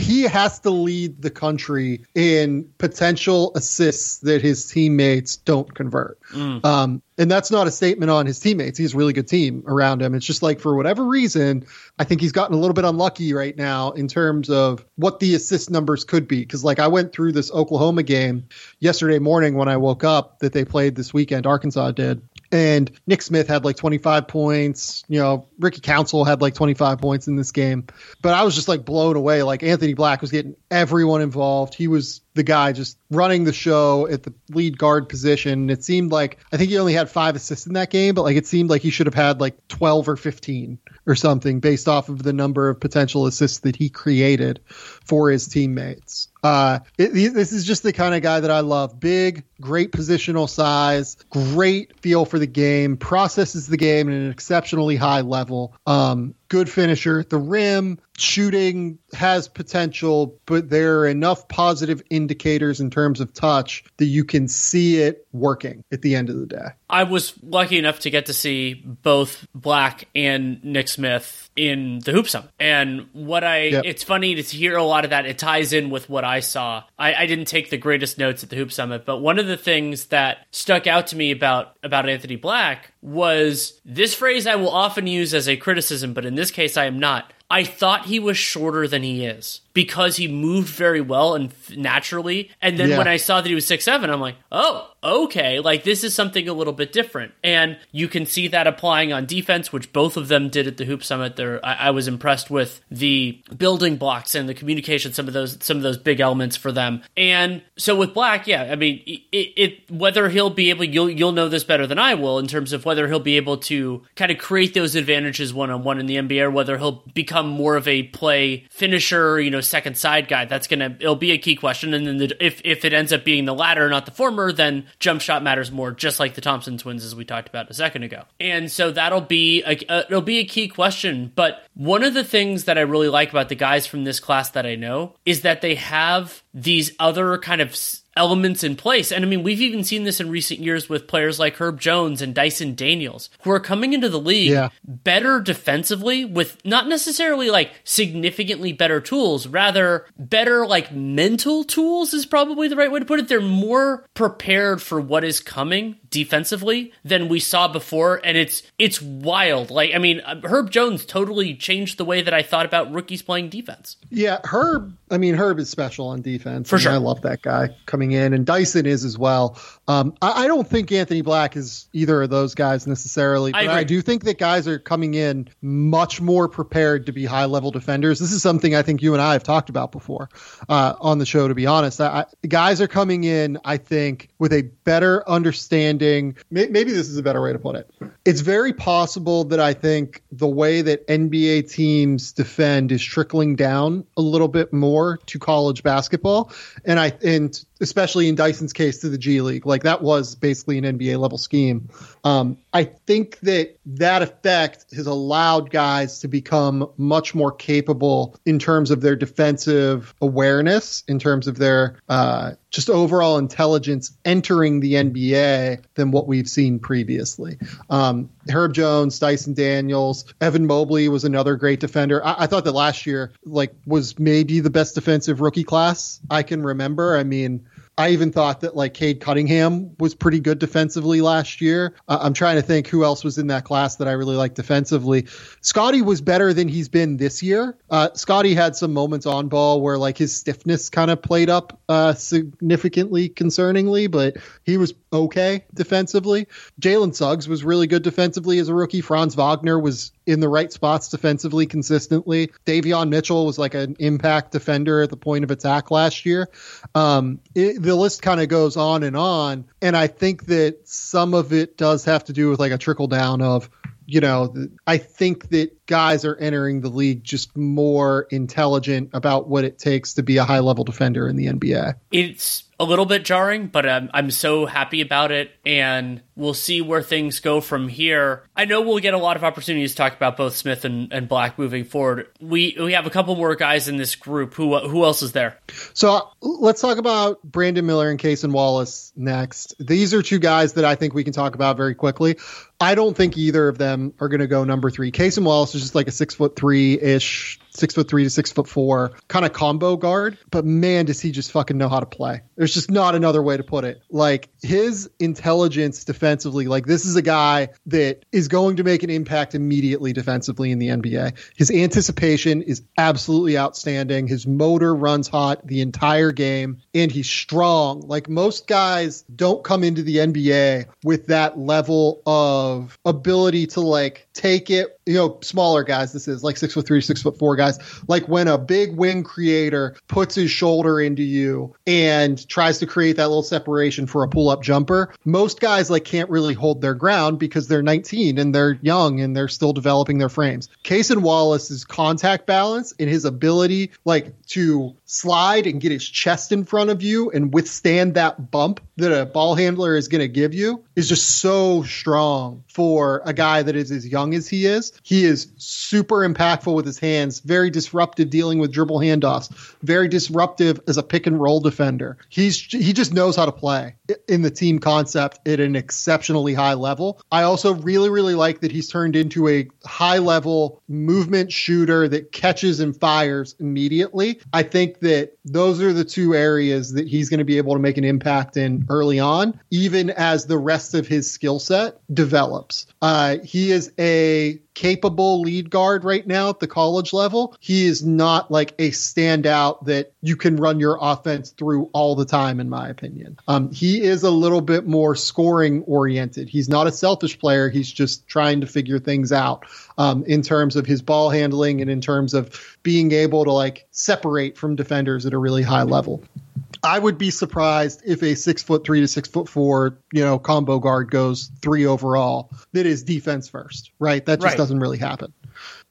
he has to lead the country in potential assists that his teammates don't convert. Mm. Um, and that's not a statement on his teammates. He has a really good team around him. It's just like for whatever reason, I think he's gotten a little bit unlucky right now in terms of what the assist numbers could be. Because like I went through this Oklahoma game yesterday morning when I woke up that they played this weekend. Arkansas did, and Nick Smith had like 25 points. You know, Ricky Council had like 25 points in this game. But I was just like blown away. Like Anthony Black was getting everyone involved. He was the guy just running the show at the lead guard position. It seemed like I think he only had five assists in that game, but like it seemed like he should have had like 12 or 15 or something based off of the number of potential assists that he created for his teammates. Uh, it, this is just the kind of guy that I love. Big, great positional size, great feel for the game, processes the game at an exceptionally high level. Um, good finisher. The rim shooting has potential, but there are enough positive indicators in terms of touch that you can see it working at the end of the day. I was lucky enough to get to see both Black and Nick Smith in the Hoop Summit. And what I, yep. it's funny to hear a lot of that. It ties in with what I saw. I, I didn't take the greatest notes at the Hoop Summit, but one of the things that stuck out to me about, about Anthony Black was this phrase I will often use as a criticism, but in this case I am not. I thought he was shorter than he is because he moved very well and naturally. And then yeah. when I saw that he was six seven, I'm like, oh, okay, like this is something a little bit different. And you can see that applying on defense, which both of them did at the Hoop Summit. There, I, I was impressed with the building blocks and the communication, some of those, some of those big elements for them. And so with Black, yeah, I mean, it, it whether he'll be able, you'll you'll know this better than I will in terms of whether he'll be able to kind of create those advantages one on one in the NBA, or whether he'll become more of a play finisher, you know second side guy. That's gonna it'll be a key question. And then the, if if it ends up being the latter, not the former, then jump shot matters more. Just like the Thompson twins, as we talked about a second ago. And so that'll be a, a, it'll be a key question. But one of the things that I really like about the guys from this class that I know is that they have these other kind of elements in place. And I mean, we've even seen this in recent years with players like Herb Jones and Dyson Daniels, who are coming into the league yeah. better defensively with not necessarily like significantly better tools, rather better like mental tools is probably the right way to put it. They're more prepared for what is coming defensively than we saw before, and it's it's wild. Like I mean, uh, Herb Jones totally changed the way that I thought about rookies playing defense. Yeah, Herb. I mean, Herb is special on defense. For sure, I love that guy coming in, and Dyson is as well. Um, I, I, don't think Anthony Black is either of those guys necessarily, but I, I do think that guys are coming in much more prepared to be high level defenders. This is something I think you and I have talked about before uh, on the show. To be honest, I, guys are coming in. I think with a better understanding. May, maybe this is a better way to put it. It's very possible that I think the way that NBA teams defend is trickling down a little bit more to college basketball, and I and especially in Dyson's case to the G League. Like that was basically an NBA level scheme. Um, I think that that effect has allowed guys to become much more capable in terms of their defensive awareness, in terms of their uh, just overall intelligence entering the NBA than what we've seen previously. Um, Herb Jones, Dyson Daniels, Evan Mobley was another great defender. I, I, thought that last year, like, was maybe the best defensive rookie class I can remember. I mean, I even thought that like Cade Cunningham was pretty good defensively last year. Uh, I'm trying to think who else was in that class that I really liked defensively. Scotty was better than he's been this year. Uh, Scotty had some moments on ball where like his stiffness kind of played up uh, significantly concerningly, but he was okay defensively. Jalen Suggs was really good defensively as a rookie. Franz Wagner was in the right spots defensively consistently. Davion Mitchell was like an impact defender at the point of attack last year. Um, it, the list kind of goes on and on. And I think that some of it does have to do with like a trickle down of, you know, I think that guys are entering the league just more intelligent about what it takes to be a high level defender in the NBA. It's a little bit jarring, but I'm, I'm so happy about it. And we'll see where things go from here. I know we'll get a lot of opportunities to talk about both Smith and, and Black moving forward. We we have a couple more guys in this group. Who who else is there? So let's talk about Brandon Miller and Cason Wallace next. These are two guys that I think we can talk about very quickly. I don't think either of them are going to go number three. Cason Wallace is just like a six foot three ish six foot three to six foot four kind of combo guard. But man, does he just fucking know how to play. There's just not another way to put it. Like his intelligence defensively, like this is a guy that is going to make an impact immediately defensively in the NBA. His anticipation is absolutely outstanding. His motor runs hot the entire game and he's strong. Like most guys don't come into the NBA with that level of ability to like take it, you know, smaller guys. This is like six foot three, six foot four guys. Like when a big wing creator puts his shoulder into you and tries to create that little separation for a pull up jumper, most guys like can't really hold their ground because they're 19 and they're young and they're still developing their frames. Cason Wallace's contact balance and his ability like to slide and get his chest in front of you and withstand that bump that a ball handler is going to give you is just so strong for a guy that is as young as he is. He is super impactful with his hands, very disruptive dealing with dribble handoffs, very disruptive as a pick and roll defender. He's he just knows how to play in the team concept at an exceptionally high level. I also really really like that he's turned into a high level movement shooter that catches and fires immediately. I think that those are the two areas that he's going to be able to make an impact in early on, even as the rest of his skill set develops. Uh, he is a capable lead guard right now at the college level. He is not like a standout that you can run your offense through all the time, in my opinion. Um, he is a little bit more scoring oriented. He's not a selfish player. He's just trying to figure things out um, in terms of his ball handling and in terms of being able to like separate from defenders at a really high level. I would be surprised if a six foot three to six foot four, you know, combo guard goes three overall. That is defense first, right? That just right. doesn't really happen.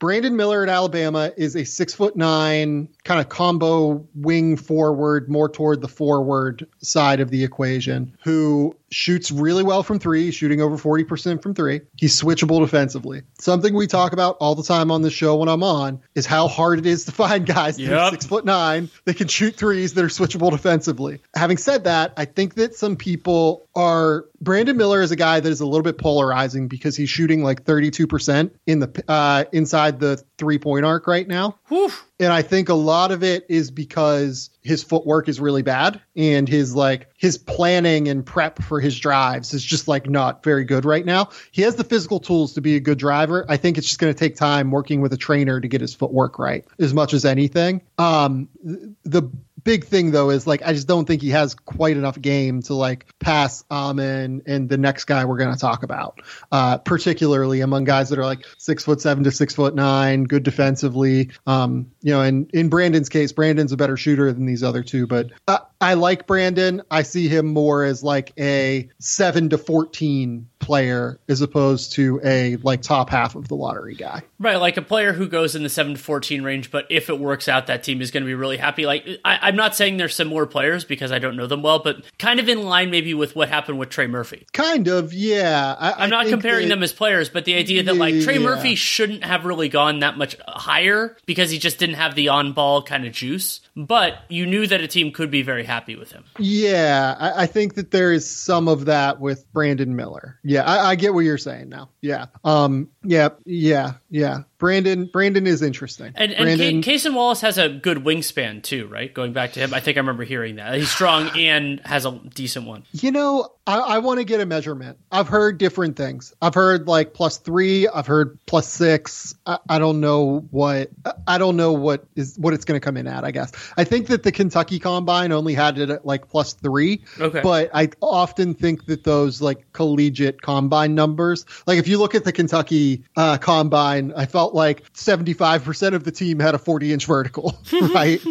Brandon Miller at Alabama is a six foot nine kind of combo wing forward, more toward the forward side of the equation, who shoots really well from three, shooting over 40% from three. He's switchable defensively. Something we talk about all the time on the show when I'm on is how hard it is to find guys yep. that are six foot nine that can shoot threes that are switchable defensively. Having said that, I think that some people are Brandon Miller is a guy that is a little bit polarizing because he's shooting like 32% in the uh, inside the three point arc right now. And I think a lot of it is because his footwork is really bad and his like his planning and prep for his drives is just like not very good right now. He has the physical tools to be a good driver. I think it's just going to take time working with a trainer to get his footwork right as much as anything. Um, the big thing though is like I just don't think he has quite enough game to like pass Amen and the next guy we're going to talk about, uh, particularly among guys that are like six foot seven to six foot nine, good defensively. Um, you know, and in Brandon's case, Brandon's a better shooter than these other two, but uh, I like Brandon. I see him more as like a seven to fourteen player as opposed to a like top half of the lottery guy. Right, like a player who goes in the seven to fourteen range, but if it works out, that team is going to be really happy. Like I, am not saying they're similar players because I don't know them well, but kind of in line maybe with what happened with Trey Murphy. Kind of, yeah. I, am not comparing that, them as players, but the idea that like Trey yeah. Murphy shouldn't have really gone that much higher because he just didn't have the on ball kind of juice. But you knew that a team could be very happy with him. Yeah, I, I think that there is some of that with Brandon Miller. Yeah, I, I get what you're saying now. Yeah. Um. Yeah. Yeah. Yeah. Brandon Brandon is interesting. And, and Brandon, Cason Wallace has a good wingspan too, right? Going back to him, I think I remember hearing that he's strong and has a decent one. You know, I, I want to get a measurement. I've heard different things. I've heard like plus three. I've heard plus six. I, I don't know what. I don't know what is what it's going to come in at. I guess I think that the Kentucky Combine only had it at like plus three. Okay. But I often think that those like collegiate combine numbers, like if you look at the Kentucky uh, Combine, I felt like 75% of the team had a 40 inch vertical, right?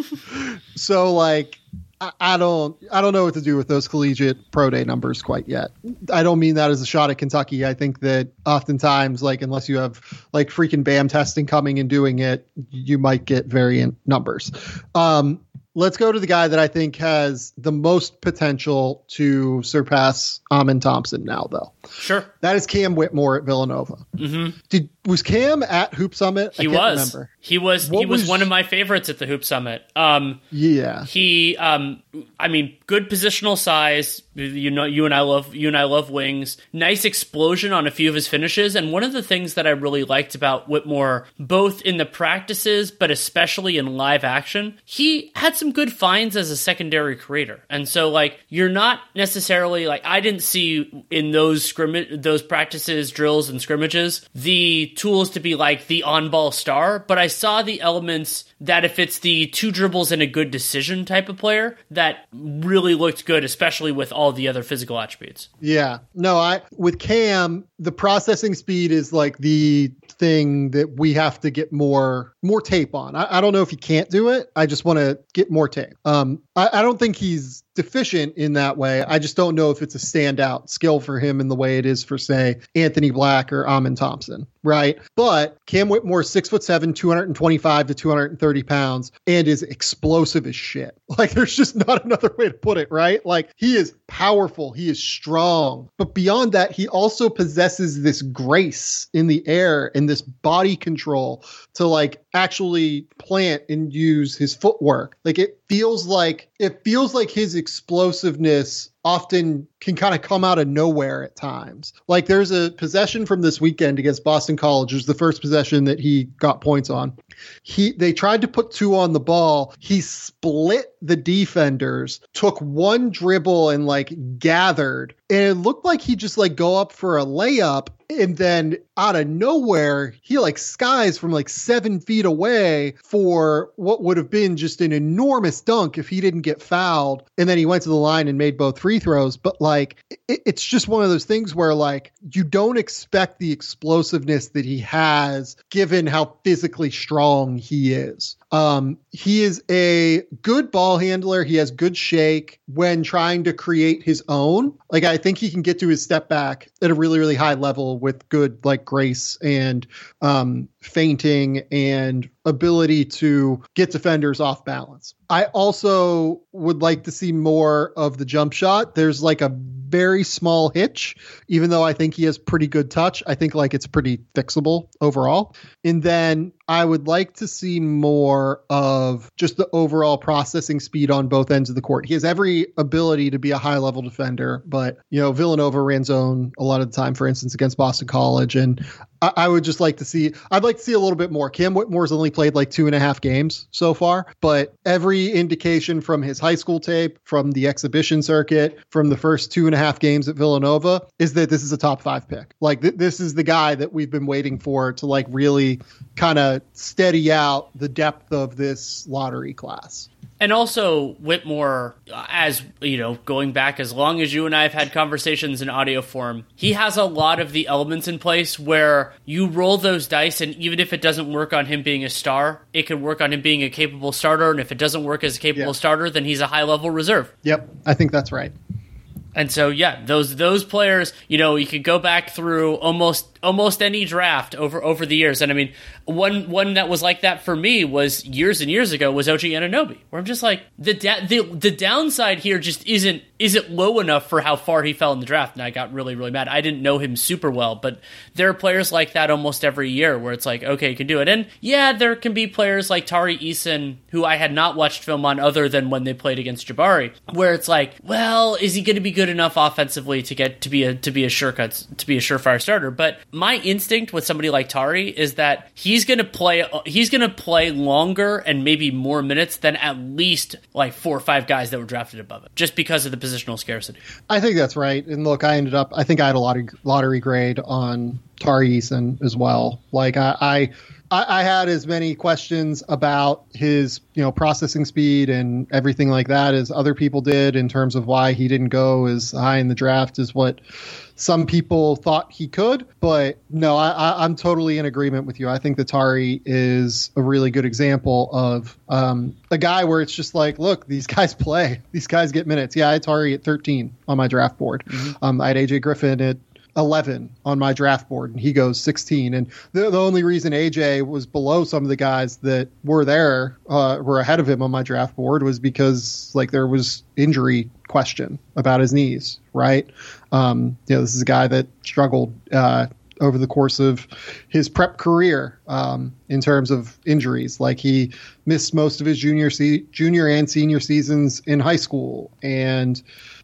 so like I, I don't I don't know what to do with those collegiate pro day numbers quite yet. I don't mean that as a shot at Kentucky. I think that oftentimes like unless you have like freaking BAM testing coming and doing it, you might get variant numbers. Um Let's go to the guy that I think has the most potential to surpass Amen Thompson now, though. Sure. That is Cam Whitmore at Villanova. Mm-hmm. Did was Cam at Hoop Summit? He was. Remember. He was. What he was, was, one of my favorites at the Hoop Summit. Um, yeah. He. Um, I mean, good positional size. You know, you and I love you and I love wings. Nice explosion on a few of his finishes. And one of the things that I really liked about Whitmore, both in the practices but especially in live action, he had some good finds as a secondary creator. And so, like, you're not necessarily like I didn't see in those scrimmage, those practices, drills, and scrimmages the tools to be like the on ball star, but I saw the elements that if it's the two dribbles and a good decision type of player, that really looked good, especially with all the other physical attributes. Yeah. No, I with Cam, the processing speed is like the thing that we have to get more more tape on. I, I don't know if he can't do it. I just want to get more tape. Um, I, I don't think he's deficient in that way. I just don't know if it's a standout skill for him in the way it is for, say, Anthony Black or Amen Thompson, right? But Cam Whitmore, six foot seven, 225 to 230 pounds, and is explosive as shit. Like, there's just not another way to put it, right? Like, he is powerful, he is strong. But beyond that, he also possesses this grace in the air and this body control to like actually plant and use his footwork. Like it feels like it feels like his explosiveness often can kind of come out of nowhere at times. Like there's a possession from this weekend against Boston College. Was the first possession that he got points on. He they tried to put two on the ball. He split the defenders, took one dribble and like gathered. And it looked like he just like go up for a layup and then out of nowhere he like skies from like seven feet away for what would have been just an enormous dunk if he didn't get fouled and then he went to the line and made both free throws but like it, it's just one of those things where like you don't expect the explosiveness that he has given how physically strong he is um, he is a good ball handler. He has good shake when trying to create his own. Like I think he can get to his step back at a really, really high level with good like grace and um, feinting and ability to get defenders off balance. I also would like to see more of the jump shot. There's like a very small hitch, even though I think he has pretty good touch. I think like it's pretty fixable overall. And then I would like to see more of just the overall processing speed on both ends of the court. He has every ability to be a high level defender, but you know, Villanova ran zone a lot of the time, for instance, against Boston College. And I, would just like to see. I'd like to see a little bit more. Cam Whitmore's only played like two and a half games so far, but every indication from his high school tape, from the exhibition circuit, from the first two and a half games at Villanova, is that this is a top five pick. Like th- this is the guy that we've been waiting for to like really kind of steady out the depth of this lottery class. And also, Whitmore, as you know, going back as long as you and I have had conversations in audio form, he has a lot of the elements in place where you roll those dice, and even if it doesn't work on him being a star, it can work on him being a capable starter. And if it doesn't work as a capable yeah. starter, then he's a high level reserve. Yep, I think that's right. And so, yeah, those those players, you know, you could go back through almost almost any draft over over the years. And I mean, one one that was like that for me was years and years ago was OG Anunoby, where I'm just like the da- the the downside here just isn't isn't low enough for how far he fell in the draft, and I got really really mad. I didn't know him super well, but there are players like that almost every year where it's like, okay, you can do it. And yeah, there can be players like Tari Eason who I had not watched film on other than when they played against Jabari, where it's like, well, is he going to be good enough offensively to get to be a to be a sure to be a surefire starter? But my instinct with somebody like Tari is that he's going to play he's going to play longer and maybe more minutes than at least like four or five guys that were drafted above him, just because of the positional scarcity. I think that's right. And look, I ended up I think I had a lot of lottery grade on Tari Eason as well. Like I, I I, had as many questions about his, you know, processing speed and everything like that as other people did in terms of why he didn't go as high in the draft as what some people thought he could. But no, I, am totally in agreement with you. I think that Tari is a really good example of um, a guy where it's just like, look, these guys play, these guys get minutes. Yeah, I had Tari at 13 on my draft board. Mm-hmm. Um, I had AJ Griffin at 11 on my draft board and he goes 16 and the, the only reason aj was below some of the guys that were there uh, were ahead of him on my draft board was because like there was injury question about his knees right? Um, you know this is a guy that struggled uh, over the course of his prep career um, in terms of injuries. Like he missed most of his junior se- junior and senior seasons in high school, and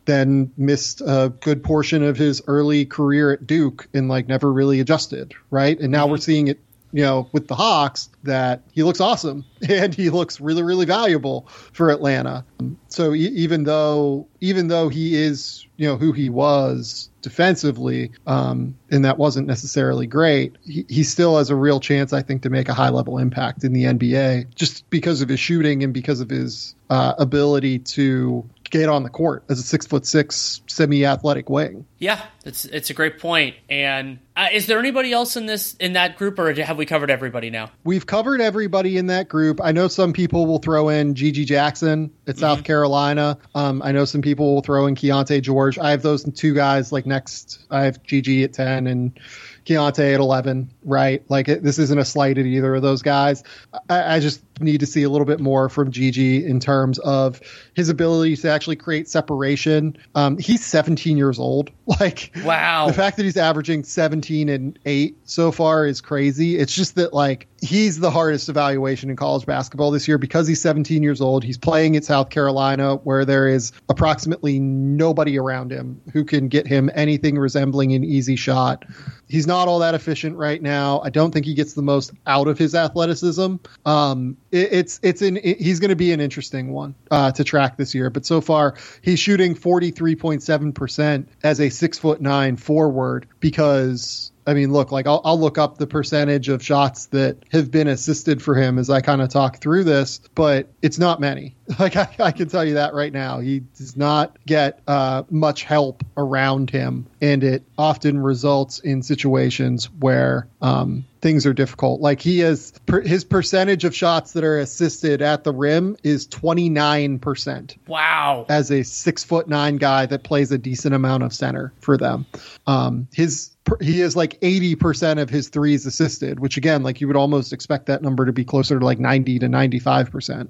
then missed a good portion of his early career at Duke and like never really adjusted, right? And now mm-hmm. we're seeing it, you know, with the Hawks that he looks awesome and he looks really really valuable for Atlanta. So e- even though even though he is, you know, who he was defensively, um, and that wasn't necessarily great, he, he still has a real chance, I think, to make a high level impact in the NBA just because of his shooting and because of his uh, ability to get on the court as a six foot six semi athletic wing. Yeah, it's it's a great point. And uh, is there anybody else in this in that group, or have we covered everybody now? We've covered everybody in that group. I know some people will throw in GG Jackson at mm-hmm. South Carolina. Um, I know some people will throw in Keyonte George. I have those two guys like next. I have GG at ten and Keyonte at 11, right? Like it, this isn't a slight at either of those guys. I, I, just need to see a little bit more from GG in terms of his ability to actually create separation. Um, he's 17 years old. Like, wow. The fact that he's averaging 17 and 8 so far is crazy. It's just that, like, he's the hardest evaluation in college basketball this year because he's 17 years old. He's playing at South Carolina, where there is approximately nobody around him who can get him anything resembling an easy shot. He's not all that efficient right now. I don't think he gets the most out of his athleticism. Um, it, it's it's an it, he's going to be an interesting one uh, to track this year. But so far, he's shooting 43.7 percent as a six foot nine forward because I mean, look, like I'll, I'll look up the percentage of shots that have been assisted for him as I kind of talk through this, but it's not many. Like I, I can tell you that right now, he does not get uh, much help around him, and it often results in situations where um, things are difficult. Like he has per, his percentage of shots that are assisted at the rim is 29%. Wow. As a six foot nine guy that plays a decent amount of center for them. Um, his he is like 80% of his threes assisted, which again, like you would almost expect that number to be closer to like 90 to 95%,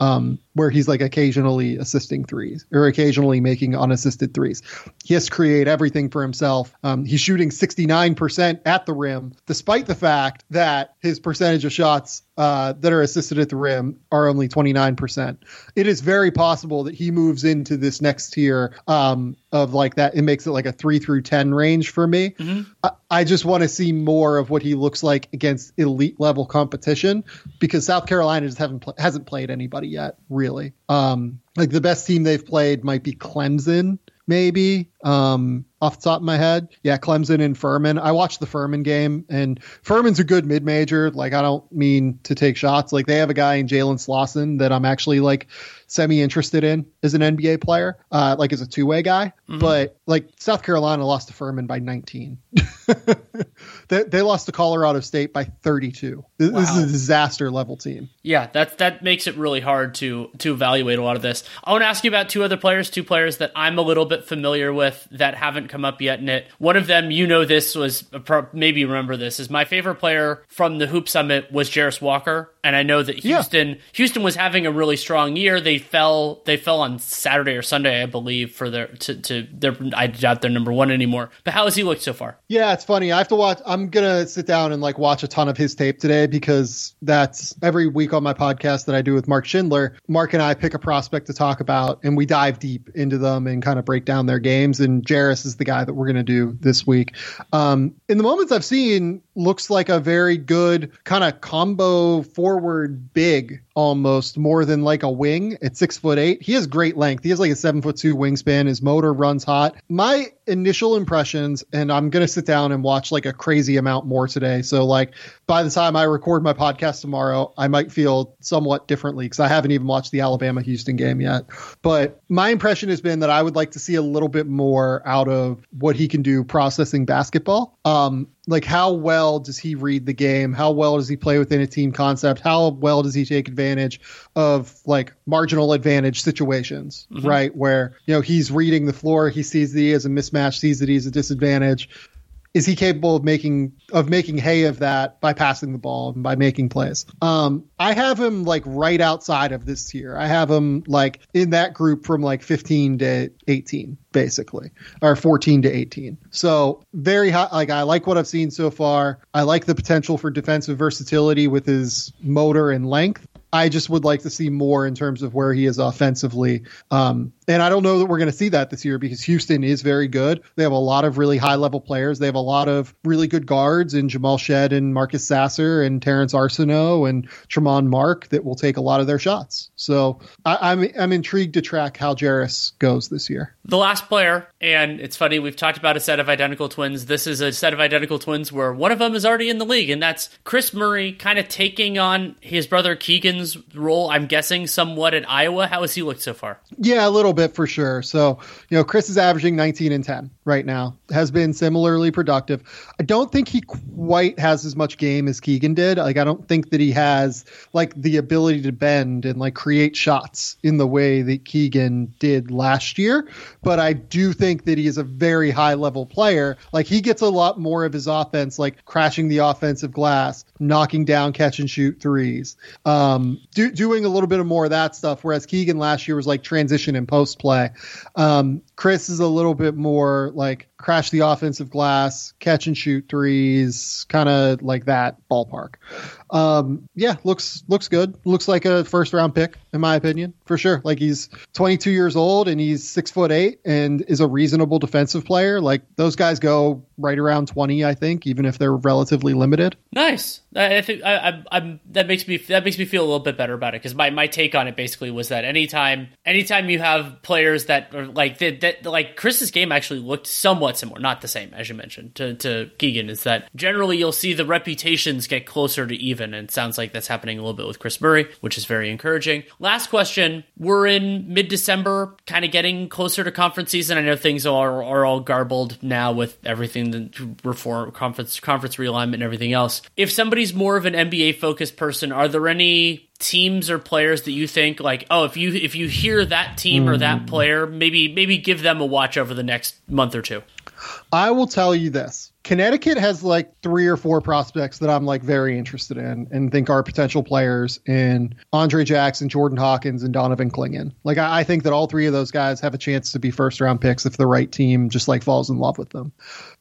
um, where he's like occasionally assisting threes or occasionally making unassisted threes. He has to create everything for himself. Um, he's shooting 69% at the rim, despite the fact that his percentage of shots uh, that are assisted at the rim are only 29%. It is very possible that he moves into this next tier um, of like that. It makes it like a three through 10 range for me. Mm-hmm. I, I just want to see more of what he looks like against elite level competition because South Carolina just haven't pl- hasn't played anybody yet, really. Um, like the best team they've played might be Clemson maybe um, off the top of my head. Yeah, Clemson and Furman. I watched the Furman game, and Furman's a good mid major. Like, I don't mean to take shots. Like, they have a guy in Jalen Slawson that I'm actually like semi interested in as an NBA player, uh, like as a two way guy. Mm-hmm. But like South Carolina lost to Furman by 19. they, they lost to Colorado State by 32. This, wow. this, is a disaster level team. Yeah, that that makes it really hard to to evaluate a lot of this. I want to ask you about two other players, two players that I'm a little bit familiar with that haven't come up yet in it. One of them, you know, this was maybe remember this is my favorite player from the Hoop Summit was Jarace Walker, and I know that Houston yeah. Houston was having a really strong year. They fell they fell on Saturday or Sunday, I believe, for their to to their I doubt they're number one anymore. But how has he looked so far? Yeah, it's funny. I have to watch. I'm gonna sit down and like watch a ton of his tape today because that's every week on my podcast that I do with Mark Schindler. Mark and I pick a prospect to talk about, and we dive deep into them and kind of break down their games. And Jarace is the guy that we're gonna do this week. Um, in the moments I've seen, looks like a very good kind of combo forward big almost more than like a wing at six foot eight. He has great length. He has like a seven foot two wingspan. His motor runs hot. My initial impressions, and I'm gonna sit down and watch like a crazy amount more today. So like by the time I record my podcast tomorrow, I might feel somewhat differently because I haven't even watched the Alabama Houston game yet. But my impression has been that I would like to see a little bit more out of what he can do processing basketball. Um, like how well does he read the game? How well does he play within a team concept? How well does he take advantage of like marginal advantage situations, mm-hmm. right? Where, you know, he's reading the floor, he sees that he has a mismatch, sees that he's a disadvantage, is he capable of making of making hay of that by passing the ball and by making plays? Um, I have him like right outside of this tier. I have him like in that group from like 15 to 18, basically, or 14 to 18. So very high. Like I like what I've seen so far. I like the potential for defensive versatility with his motor and length. I just would like to see more in terms of where he is offensively. Um, and I don't know that we're going to see that this year because Houston is very good. They have a lot of really high level players. They have a lot of really good guards in Jamal Shead and Marcus Sasser and Terrence Arceneaux and Tramon Mark that will take a lot of their shots. So I, am I'm, I'm intrigued to track how Jarace goes this year. The last player, and it's funny, we've talked about a set of identical twins. This is a set of identical twins where one of them is already in the league, and that's Kris Murray kind of taking on his brother Keegan's role, I'm guessing, somewhat at Iowa. How has he looked so far? Yeah, a little bit for sure. So, you know, Kris is averaging 19 and 10 right now, has been similarly productive. I don't think he quite has as much game as Keegan did. Like, I don't think that he has like the ability to bend and like create shots in the way that Keegan did last year. But I do think that he is a very high level player. Like, he gets a lot more of his offense, like crashing the offensive glass, knocking down catch and shoot threes, um, do, doing a little bit of more of that stuff. Whereas Keegan last year was like transition and post play. Um, Kris is a little bit more like crash the offensive glass, catch and shoot threes, kind of like that ballpark. Um, yeah, looks looks good. Looks like a first round pick in my opinion, for sure. Like he's 22 years old and he's six foot eight and is a reasonable defensive player. Like those guys go right around 20, I think, even if they're relatively limited. Nice. I think I, am that makes me that makes me feel a little bit better about it because my, my take on it basically was that anytime anytime you have players that are like that, that like Kris's game actually looked somewhat similar, not the same as you mentioned to to Keegan, is that generally you'll see the reputations get closer to even, and sounds like that's happening a little bit with Kris Murray, which is very encouraging. Last question: We're in mid December, kind of getting closer to conference season. I know things are are all garbled now with everything the reform conference conference realignment and everything else. If somebody's more of an NBA focused person, are there any teams or players that you think like, oh, if you if you hear that team mm. or that mm. player, maybe maybe give them a watch over the next month or two? I will tell you this. Connecticut has like three or four prospects that I'm like very interested in and think are potential players in Andre Jackson, Jordan Hawkins, and Donovan Clingan. Like I, I think that all three of those guys have a chance to be first round picks if the right team just like falls in love with them.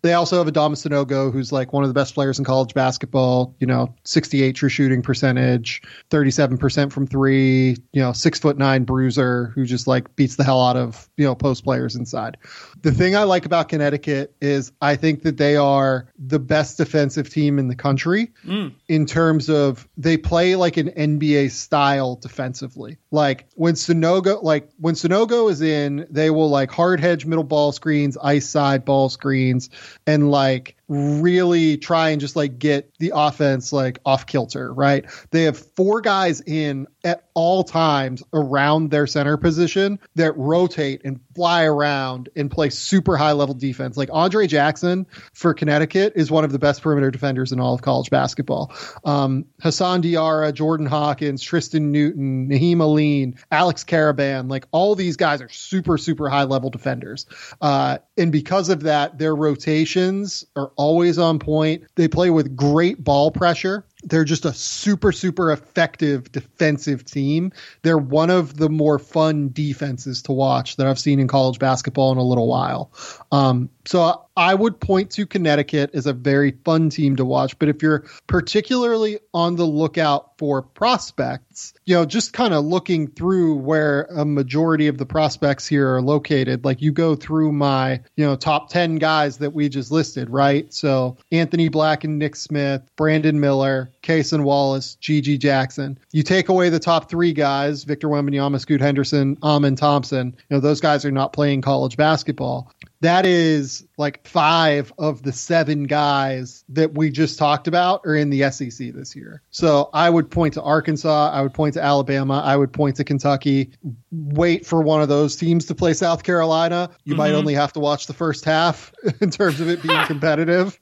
They also have Adama Sanogo, who's like one of the best players in college basketball. You know, 68 true shooting percentage, 37 percent from three. You know, six foot nine bruiser who just like beats the hell out of you know post players inside. The thing I like about Connecticut is I think that they are are the best defensive team in the country mm. in terms of they play like an NBA style defensively. Like when Sanogo, like when Sanogo is in, they will like hard hedge middle ball screens, ice side ball screens, and like really try and just like get the offense like off kilter, right? They have four guys in at all times around their center position that rotate and fly around and play super high level defense. Like Andre Jackson for Connecticut is one of the best perimeter defenders in all of college basketball. Um, Hassan Diarra, Jordan Hawkins, Tristan Newton, Nahiem Alleyne, Alex Karaban, like all these guys are super, super high level defenders. Uh, and because of that, their rotations are always on point. They play with great ball pressure they're just a super super effective defensive team. They're one of the more fun defenses to watch that I've seen in college basketball in a little while. Um, so I would point to Connecticut as a very fun team to watch. But if you're particularly on the lookout for prospects, you know, just kind of looking through where a majority of the prospects here are located, like you go through my, you know, top 10 guys that we just listed, right? So Anthony Black and Nick Smith, Brandon Miller, Cason Wallace, GG Jackson. You take away the top three guys, Victor Wembanyama, Scoot Henderson, Amen Thompson, you know, those guys are not playing college basketball that is like five of the seven guys that we just talked about are in the SEC this year. So I would point to Arkansas. I would point to Alabama. I would point to Kentucky. Wait for one of those teams to play South Carolina. You mm-hmm. might only have to watch the first half in terms of it being competitive.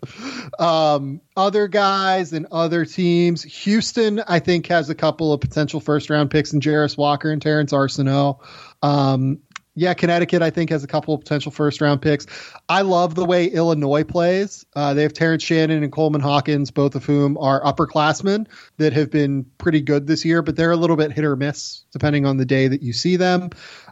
Um, other guys and other teams. Houston, I think, has a couple of potential first round picks in Jarace Walker and Terrence Arceneaux. Um, yeah, Connecticut, I think, has a couple of potential first round picks. I love the way Illinois plays. Uh, they have Terrence Shannon and Coleman Hawkins, both of whom are upperclassmen that have been pretty good this year, but they're a little bit hit or miss depending on the day that you see them.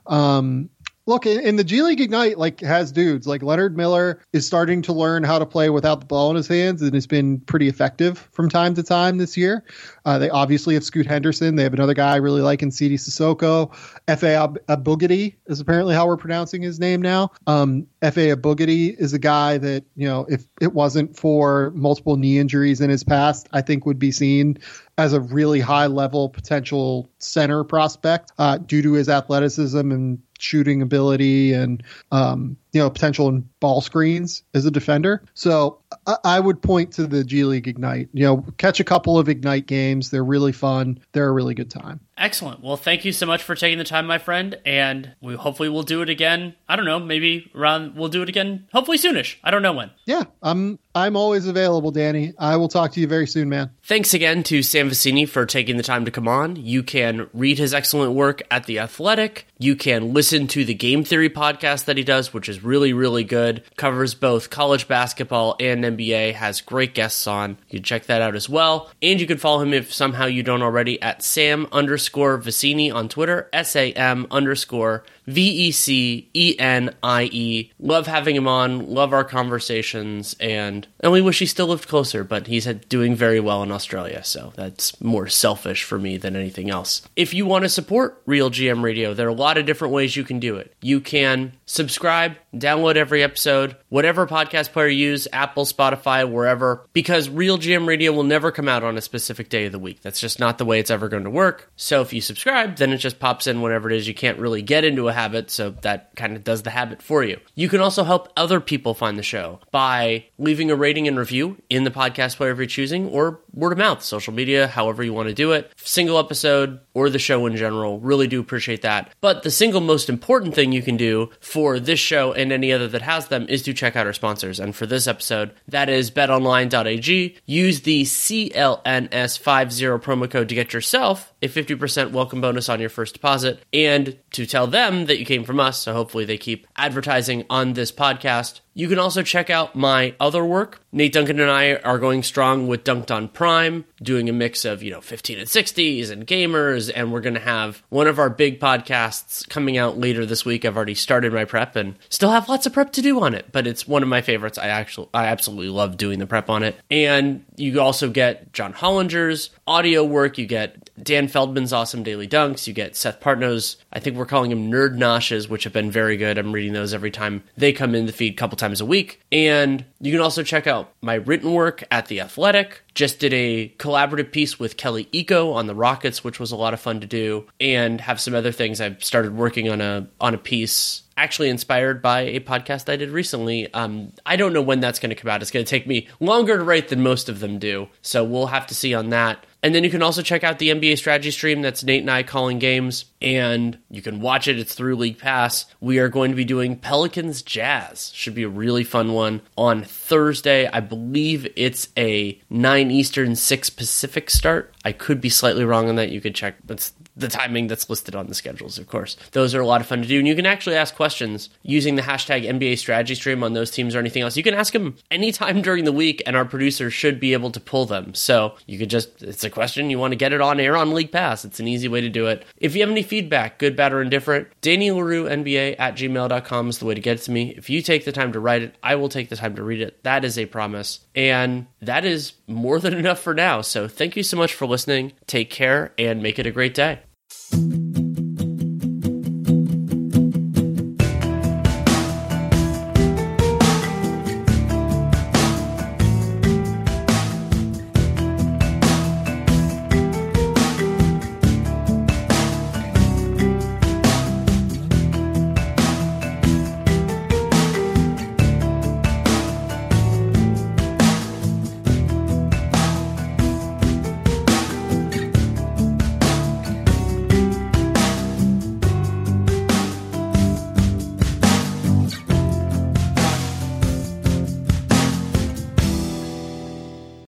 Um, look in, the G League Ignite, like has dudes like Leonard Miller is starting to learn how to play without the ball in his hands and has been pretty effective from time to time this year. Uh, they obviously have Scoot Henderson. They have another guy I really like in Sidy Cissoko. Fa Abogidi is apparently how we're pronouncing his name now. Um, Efe Abogidi is a guy that you know if it wasn't for multiple knee injuries in his past, I think would be seen as a really high level potential center prospect uh, due to his athleticism and shooting ability and um, you know potential in ball screens as a defender. So I, I, would point to the G League Ignite. You know, catch a couple of Ignite games. They're really fun. They're a really good time. Excellent. Well, thank you so much for taking the time, my friend, and we hopefully we'll do it again. I don't know, maybe around we'll do it again. Hopefully soonish. I don't know when. Yeah, I'm I'm always available, Danny. I will talk to you very soon, man. Thanks again to Sam Vecenie for taking the time to come on. You can read his excellent work at The Athletic. You can listen to the Game Theory podcast that he does, which is really, really good. Covers both college basketball and NBA, has great guests on. You can check that out as well. And you can follow him if somehow you don't already at Sam underscore Vecenie on Twitter, S A M underscore V E C E N I E. Love having him on. Love our conversations, and and we wish he still lived closer, but he's doing very well in Australia, so that's more selfish for me than anything else. If you want to support Real GM Radio, there are a lot of different ways you can do it. You can subscribe, download every episode, whatever podcast player you use, Apple, Spotify, wherever, because Real GM Radio will never come out on a specific day of the week. That's just not the way it's ever going to work. So if you subscribe, then it just pops in whenever it is. You can't really get into a habit, so that kind of does the habit for you. You can also help other people find the show by leaving a rating and review in the podcast player you're choosing, or word of mouth, social media, however you want to do it. Single episode or the show in general. Really do appreciate that. But the single most important thing you can do for this show and any other that has them is to check out our sponsors. And for this episode, that is betonline.ag. Use the CLNS50 promo code to get yourself a 50% welcome bonus on your first deposit and to tell them that you came from us. So hopefully they keep advertising on this podcast. You can also check out my other work. Nate Duncan and I are going strong with Dunc'd On Prime, doing a mix of, you know, 15 and 60s and gamers, and we're going to have one of our big podcasts coming out later this week. I've already started my prep and still have lots of prep to do on it, but it's one of my favorites. I actually I absolutely love doing the prep on it. And you also get John Hollinger's audio work, you get Dan Feldman's awesome daily dunks. You get Seth Partnow's, I think we're calling him nerd noshes, which have been very good. I'm reading those every time they come in the feed a couple times a week. And you can also check out my written work at The Athletic. Just did a collaborative piece with Kelly Iko on the Rockets, which was a lot of fun to do, and have some other things. I've started working on a on a piece actually inspired by a podcast I did recently. Um, I don't know when that's going to come out. It's going to take me longer to write than most of them do, so we'll have to see on that. And then you can also check out the NBA strategy stream. That's Nate and I calling games, and you can watch it. It's through League Pass. We are going to be doing Pelicans Jazz. Should be a really fun one on Thursday. I believe it's a 9 Eastern, 6 Pacific start. I could be slightly wrong on that. You could check. That's the timing that's listed on the schedules, of course. Those are a lot of fun to do. And you can actually ask questions using the hashtag NBA strategy stream on those teams or anything else. You can ask them anytime during the week, and our producer should be able to pull them. So you could just, it's a question, you want to get it on air on League Pass. It's an easy way to do it. If you have any feedback, good, bad, or indifferent, Danny Leroux, NBA at gmail.com is the way to get to me. If you take the time to write it, I will take the time to read it. That is a promise. And that is more than enough for now. So thank you so much for listening. Take care and make it a great day.